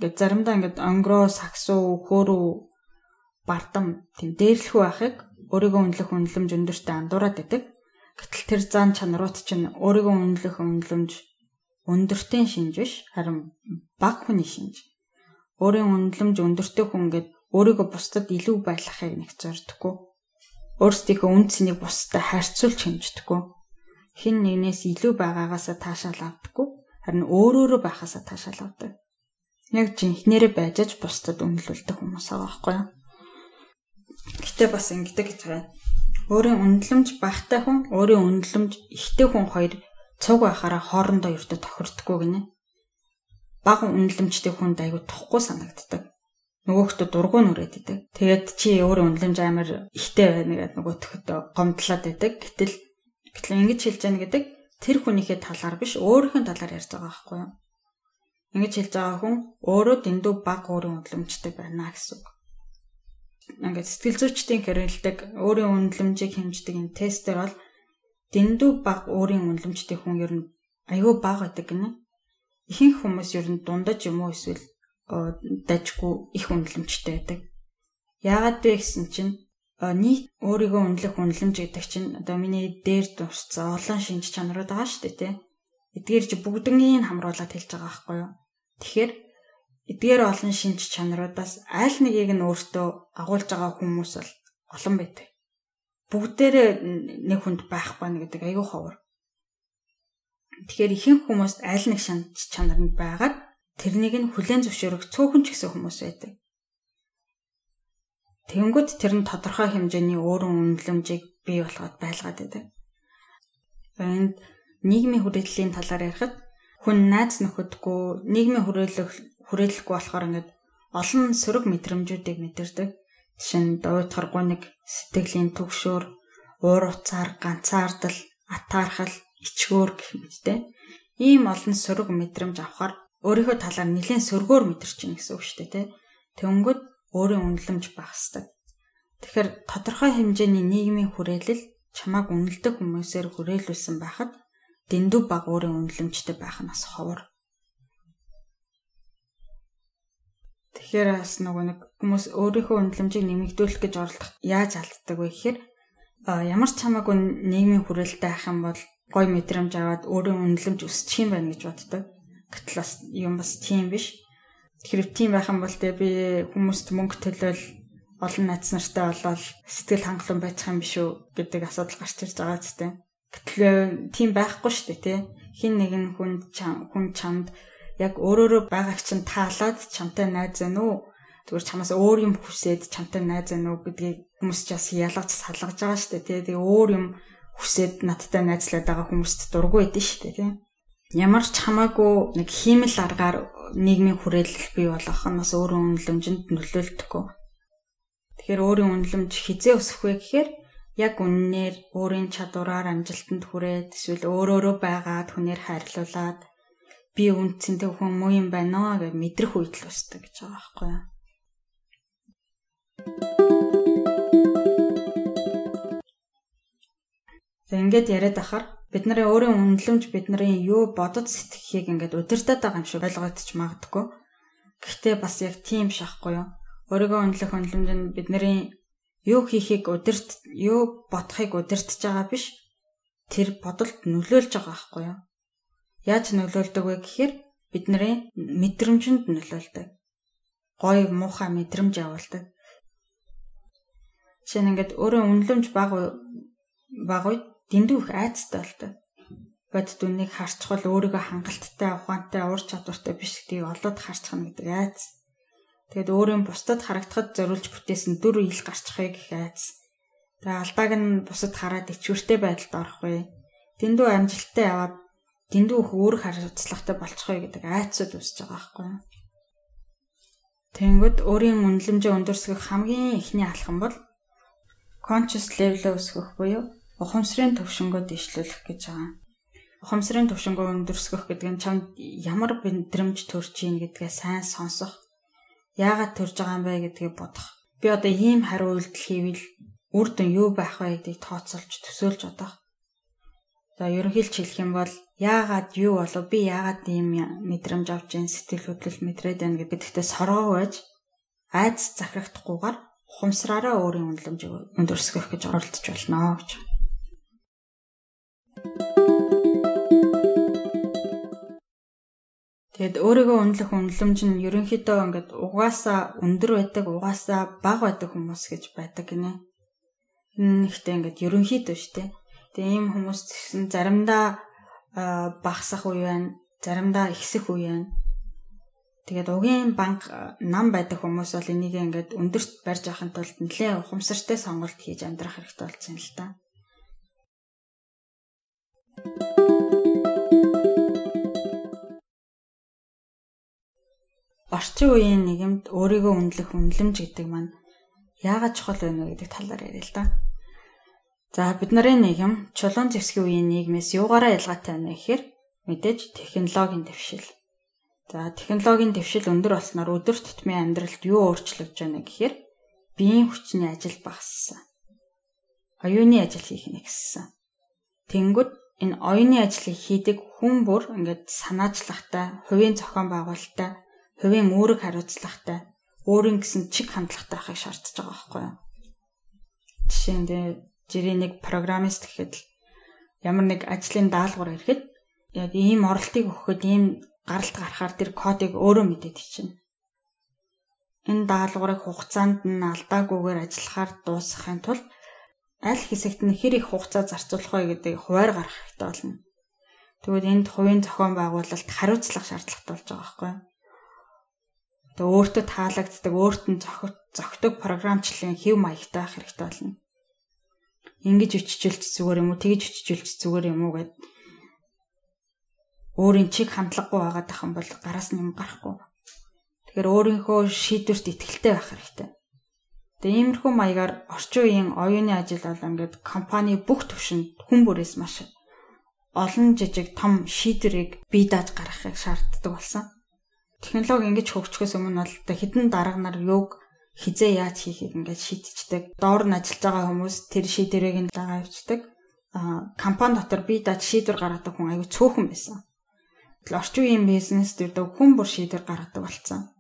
Ингээд заримдаа ингээд онгороо, саксуу, хөөрөө бардам тийм дээрлэхүү байхыг өөрийгөө үнэлэх үнэлэмж өндөртэй андуураад байдаг. Гэтэл тэр зан чанарууд чинь өөрийгөө үнэлэх үнэлэмж өндөртэй шинж биш харин баг хүний шинж. Өөрийн үнэлэмж өндөртэй хүн гээд өөрийгөө бусдад илүү байлгахыг нэг зордгоо. Өөрсдийнхөө үн цэнийг бусдад харьцуулж хэмждэггүй. Хин нэгнээс илүү байгаагаасаа таашаал авдаггүй. Харин өөрөөрөө байхаасаа таашаал авдаг. Яг жинхнэрээ байжж бусдад үнэлүүлдэг хүмүүс байгаа байхгүй юу? Гэтэ бас ингэдэг гэж байна. Өөрийн үнэлэмж багтай хүн, өөрийн үнэлэмж ихтэй хүн хоёр цуг байхаараа хоорондоо ердөө тохирдггүй гинэ. Бага үнэлэмжтэй хүнд айгүй тухгүй санагддаг. Нөгөөхтө дургуун нүрээд идэг. Тэгээд чи өөрийн үнэлэмж амар ихтэй байна гэдэг нөгөөтхөдөө гомдлоод идэг. Гэтэл гэтэл ингэж хэлж яана гэдэг тэр хүнийхээ талаар биш өөрийнхөө талаар ярьж байгаа байхгүй юу? Ингэж хэлж байгаа хүн өөрөө дэндүү баг өөрийн үнэлэмжтэй байна гэсэн үг ингээд сэтгэл зүйчдийн хэрэгэлдэг өөрийн үнэлэмжийг хэмждэг энэ тестээр бол дэндүү баг өөрийн үнэлэмжтэй хүн ер нь аюу баг байдаг гинэ. Ихэнх хүмүүс ер нь дундаж юм уу эсвэл дажгүй их үнэлэмжтэй байдаг. Яагаад вэ гэсэн чинь нийт өөрийгөө үнэлэх үнэлэмж гэдэг чинь одоо миний дээр дурцсан олон шинж чанарууд байгаа шүү дээ тий. Эдгээр чи бүгднийг хамруулад хэлж байгаа байхгүй юу. Тэгэхээр эдгээр олон шинж чанаруудаас аль нэгийг нь өөртөө агуулж байгаа хүмүүс бол олон байдаг. Бүгдээрээ нэг хүнд байхгүй нэ гэдэг аюу ховор. Тэгэхээр ихэнх хүмүүст аль нэг шинж чанар нь байгаад тэрнийг нь хүлээн зөвшөөрөх цөөхөн ч гэсэн хүмүүс байдаг. Тэнгүүд тэр нь тодорхой хэмжээний өөрийн үнэлэмжийг бий болгоод байлгаад байдаг. Энд нийгмийн хүрээллийн талаар ярихад хүн найз нөхөдгүй нийгмийн хүрээлэх хүрээлэхгүй болохоор ингээд олон сөрөг мэдрэмжүүдийг мэдэрдэг. Жишээ нь дуйтгаргүй нэг сэтгэлийн төгшөөр, уур уцаар, ганцаардал, атаархал, ичгөөр гэх мэттэй. Ийм олон сөрөг мэдрэмж авахар өөрийнхөө талаар нэлээд сөргөөр мэдэрч чинь гэсэн үг шүү дээ, тэ. Тэнгүүд өөрийн үнэлэмж хэвээр. Тэгэхээр тодорхой хэмжээний нийгмийн хүрээлэл чамааг үнэлдэг хүмүүсээр хүрээлүүлсэн байхад дэндүү баг өөрийн үнэлэмжтэй байх нь бас ховор. Тэгэхээр бас нөгөө нэг хүмүүс өөрийнхөө үнэлэмжийг нэмэгдүүлэх гэж оролдох яаж алддаг вэ гэхээр ямар ч хамаагүй нийгмийн хүрээлэлтэй ах юм бол гой мэдрэмж аваад өөрийн үнэлэмж өсчих юм байна гэж боддог. Гэтэл бас юм бас тийм биш. Тэгэхээр тийм байх юм бол тэ би хүмүүст мөнгө төлөөл олон найз нартай болоод сэтгэл хангалуун байцах юм биш үү гэдэг асуудал гарч ирж байгаа ч тийм. Гэтэл тийм байхгүй шүү дээ тий. Хин нэгэн хүн хүн чамд яг өөрөөрөө байгааг чинь таалаад чамтай найз байна уу? Тэгвэр чамаас өөр юм хүсээд чамтай найз байна уу гэдгийг хүмүүс ч бас ялгаж салгаж байгаа шүү дээ тий. Тэгээ өөр юм хүсээд надтай найзлаад байгаа хүмүүст дургүй байдэн шүү дээ тий. Ямар ч хамаагүй нэг хиймэл аргаар нийгмийн хүрээлэл бий болгох нь бас өөрийн үнэлэмжинд нөлөөлдөггүй. Тэгэхээр өөрийн үнэлэмж хизээ өсөх вэ гэхээр яг үннээр өөрийн чадвараар амжилтанд хүрээд эсвэл өөрөөрөө байгаад хүнээр хайрлуулад би үнцэнтэй хүн муу юм байна гэж мэдрэх үед л өсдөг гэж байгаа байхгүй юу. За ингээд яриад ахаар бидний өөрийн үнэлэмж бидний юу бодож сэтгэхийг ингээд удирдах байгаа юм шиг ойлгогдож магадгүй. Гэхдээ бас яг тийм шахгүй юу. Өөрийгөө үнэлэх үнэлэмж нь бидний юу хийхийг удирд юу бодохыг удирдах байгаа биш. Тэр бодолд нөлөөлж байгаа байхгүй юу. Яаж нөлөөлдөг вэ гэхээр бидний мэдрэмжинд нөлөөлдөг. Гой муухай мэдрэмж явуулдаг. Жишээ нь ингээд өөрөө үнэлэмж баг баг үед дэндүү их айцтай болдог. Бодит үннийг харчхал өөрийгөө хангалттай, ухаантай, ур чадвартай биш гэдгийг олоод харчих нь гэдэг айц. Тэгэд өөрийн бусдад харагдахад зориулж бүтээсэн дүр ил гарчихыг гэх айц. Тэгээ алдааг нь бусад хараад ичвэртэй байдалд орохгүй. Дэндүү амжилттай яваад дэндүү их өөр хариуцлагатай болчихоё гэдэг айцуд үсэж байгаа байхгүй юу? Тэнгүүд өөрийн үнэлэмжээ өндөрсгөх хамгийн ихний алхам бол conscious level өсгөх буюу ухамсарын төвшнгөө дэвшлүүлэх гэж байгаа. Ухамсарын төвшнгөө өндөрсгөх гэдэг нь чамд ямар бэндрэмж төрж ийн гэдгээ сайн сонсох, яагаад төрж байгаа юм бэ гэдгийг бодох. Би одоо ийм хариу үйлдэл хийвэл үр дүн юу байх вэ гэдгийг тооцоолж төсөөлж бодох. За ерөнхийлж хэлэх юм бол яагаад юу болов би яагаад ийм мэдрэмж авч ин сэтгэл хөдлөл мэдрээд байна гэдэгтээ соргоо байж айц захирагдахгүйгээр ухамсараараа өөрийн үнэлэмжийг өндөрсгөх гэж оролдож болно гэж. Тэгэд өөрийгөө үнэлэх үнэлэмж нь ерөнхийдөө ингээд угаасаа өндөр байдаг, угаасаа бага байдаг хүмүүс гэж байдаг гинэ. Энэ ихтэй ингээд ерөнхийдөө дээ. Тэгээ ийм хүмүүс гэсэн заримдаа багсах үе байна, заримдаа ихсэх үе байна. Тэгээд угийн банк нам байдаг хүмүүс бол энийг ингээд өндөрт барьж авахын тулд нэлээд ухамсартай сонголт хийж амьдрах хэрэгтэй болсон л та. Орчин үеийн нийгэмд өөрийгөө үнэлэх үнэлэмж гэдэг маань яагаад чухал вэ гэдэг талаар яриа л да. За бид нарын нийгэм чулуун зэвсгийн үеийн нийгмээс юугаараа ялгаатай байна гэхээр мэдээж технологийн дэвшил. За технологийн дэвшил өндөр болсноор өдөр тутмын амьдралд юу өөрчлөгдөж байна гэхээр биеийн хүчний ажил багассан. Оюуны ажил хийх нэгссэн. Тэнгүүд энэ оюуны ажлыг хийдэг хүн бүр ингээд санаачлагтай, хувийн зохион байгуулалттай, хувийн үүрэг хариуцлагатай, өөрийн гэсэн чиг хандлагатай байхыг шаардж байгаа байхгүй юу? Жишээнд жирийн нэг программист гэхэд ямар нэг ажлын даалгавар ирэхэд яг ийм оролтыг өгөхөд ийм гаралт гарахаар тэр кодыг өөрөө мэдээд чинь. Энэ даалгаврыг хугацаанд нь алдаагүйгээр ажиллахаар дуусгахын тулд аль хэсэгт нь хэр их хугацаа зарцуулах вэ гэдэг хуваар гарах хэрэгтэй болно. Тэгвэл энд хувийн зохион байгуулалт хариуцлах шаардлагатай болж байгаа байхгүй юу? Тэгээ өөртөө таалагддаг, өөрт нь зохитдог програмчлалын хэв маягтай байх хэрэгтэй болно ингэж өччихүүлж зүгээр юм уу тэгэж өччихүүлж зүгээр юм уу гэд өөрийн чиг хандлагагүй байгаад ах юм бол гараас нь юм гарахгүй. Тэгэхээр өөрийнхөө шийдвэрт ихтэй байх хэрэгтэй. Тэгээ иймэрхүү маягаар орчин үеийн оюуны ажил бол ингээд компани бүх төвшөнд хүн бүрээс маш олон жижиг том шийдвэрийг бий дааж гаргахыг шаарддаг болсон. Технологи ингэж хөгжихөөс өмнө бол хэдэн дарга нар юг хизээ яаж хийхийг ингээд шийдчихдэг. Доор нь ажиллаж байгаа хүмүүс тэр шийдвэрийг нь дагаа явцдаг. Аа компани дотор бие даад шийдвэр гаргадаг хүн аюу цөөхөн байсан. Тэгэл орчин үеийн бизнес дэрдэг хүн бүр шийдвэр гаргадаг болсон.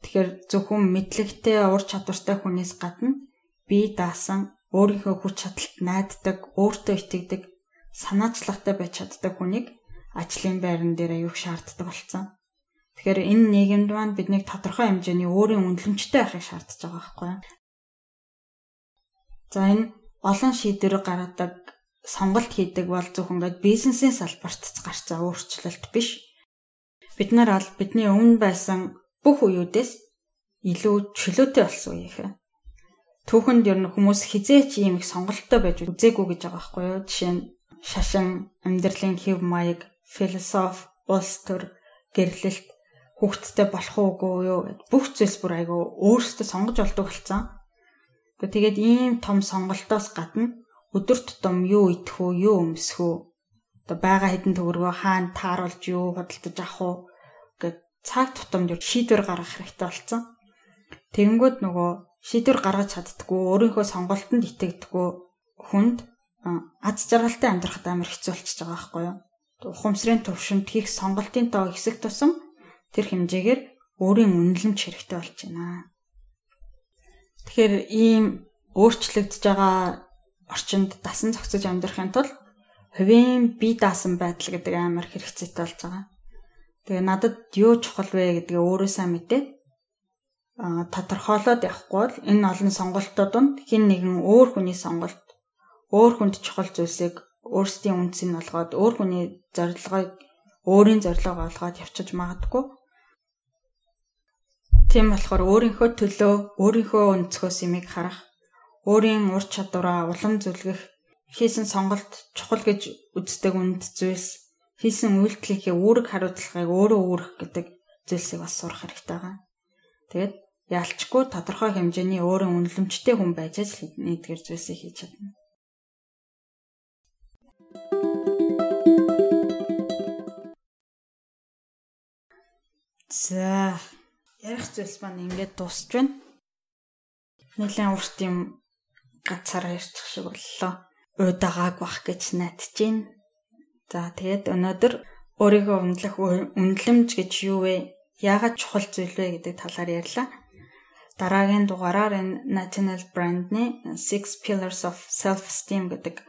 Тэгэхээр зөвхөн мэдлэгтэй ур чадвартай хүнээс гадна бие даасан өөрийнхөө хүч чадалт найддаг, өөртөө итгэдэг, санаачлагтай байж чаддаг хүнийг ажлын байран дээр аюух шаарддаг болсон. Тэгэхээр энэ нийгэмд маань биднийг тодорхой хэмжээний өөрийн үнэлэмжтэй байхыг шаардж байгаа байхгүй юу? За энэ олон шийдвэр гаргадаг сонголт хийдэг бол зөвхөн ингээд бизнесийн салбарт гарцаа өөрчлөлт биш. Бид нар аль бидний өмнө байсан бүх үеүүдээс илүү чөлөөтэй болсон үе ихэ. Түүхэнд ер нь хүмүүс хизээч ийм их сонголттой байж үзээгүй гэж байгаа байхгүй юу? Жишээ нь шашин, амьдралын хэв маяг, философи, улс төр, гэрлэлт хүүхдтэй болох уугүй юу гэд бүх зүйлс бүр айгүй өөрсдөө сонгож болдог болсон. Тэгээд ийм том сонголтоос гадна өдөр тутам юу идэх үү, юу өмсөх үү, одоо байгаа хэдэн төгрөгөө хаана тааруулж юу худалдаж авах уу гэд цаг тутамд шийдвэр гаргах хэрэгтэй болсон. Тэгэнгүүт нөгөө шийдвэр гаргаж чаддггүй, өөрийнхөө сонголтонд итгэдэггүй хүнд аз жаргалтай амьдрахад амар хэцүү болчихж байгаа байхгүй юу? Ухамсарын төвшөнд хийх сонголтын тоо хэсэг тусам тэр хэмжээгээр өөрийн үнэлэмж хэрэгтэй болж байна. Тэгэхээр ийм өөрчлөгдөж байгаа орчинд дасан зохицож амьдрахын тулд хувийн бие даасан байдал гэдэг амар хэрэгцээтэй болж байгаа. Тэгээ надад юу чухал вэ гэдгээ өөрөө сайн мэдээ. А тодорхойлоод явахгүй бол энэ олон сонголтуудад хин нэгэн өөр хүний сонголт өөр хүнд чухал зүйлсийг өөрсдийн үнцийг олгоод өөр хүний зорилгыг өөрийн зорилгоо олгоод явчихж магадгүй. Тийм болохоор өөрийнхөө төлөө өөрийнхөө өнцгөөс имийг харах, өөрийн ур чадвараа улам зүлгэх, хийсэн сонголт чухал гэж үздэг үнд зүйлс, хийсэн үйлдэлийнхээ үүрэг хариуцлагыг өөрөө үүрэх гэдэг зүйлсийг бас сурах хэрэгтэй байгаа. Тэгээд ялчгүй тодорхой хэмжээний өөрөө үнэлэмжтэй хүн байж л нэгдгэр зүйлсийг хийж чадна. За ярих зүйлс маань ингээд дуусч байна. Нилээн урт юм гацаараа ярьчих шиг боллоо. Уйдагааг бах гэж найдаж байна. За тэгээд өнөөдөр өөрийгөө үнэлэх үнэлэмж гэж юу вэ? Яагаад чухал зүйл вэ гэдэг талаар ярьлаа. Дараагийн дугаараар энэ National Brand-ны Six Pillars of Self-Esteem гэдэг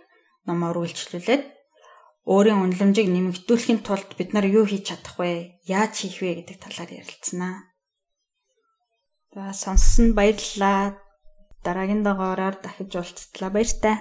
номоор үйлчлүүлээд өөрийн үнэлэмжийг нэмэгдүүлэхийн тулд бид нар юу хийж чадах вэ? Яаж хийх вэ гэдэг талаар ярилцсанаа. За сонссон баярлалаа. Дараагийн дугаараар дахиж уулзтлаа баяртай.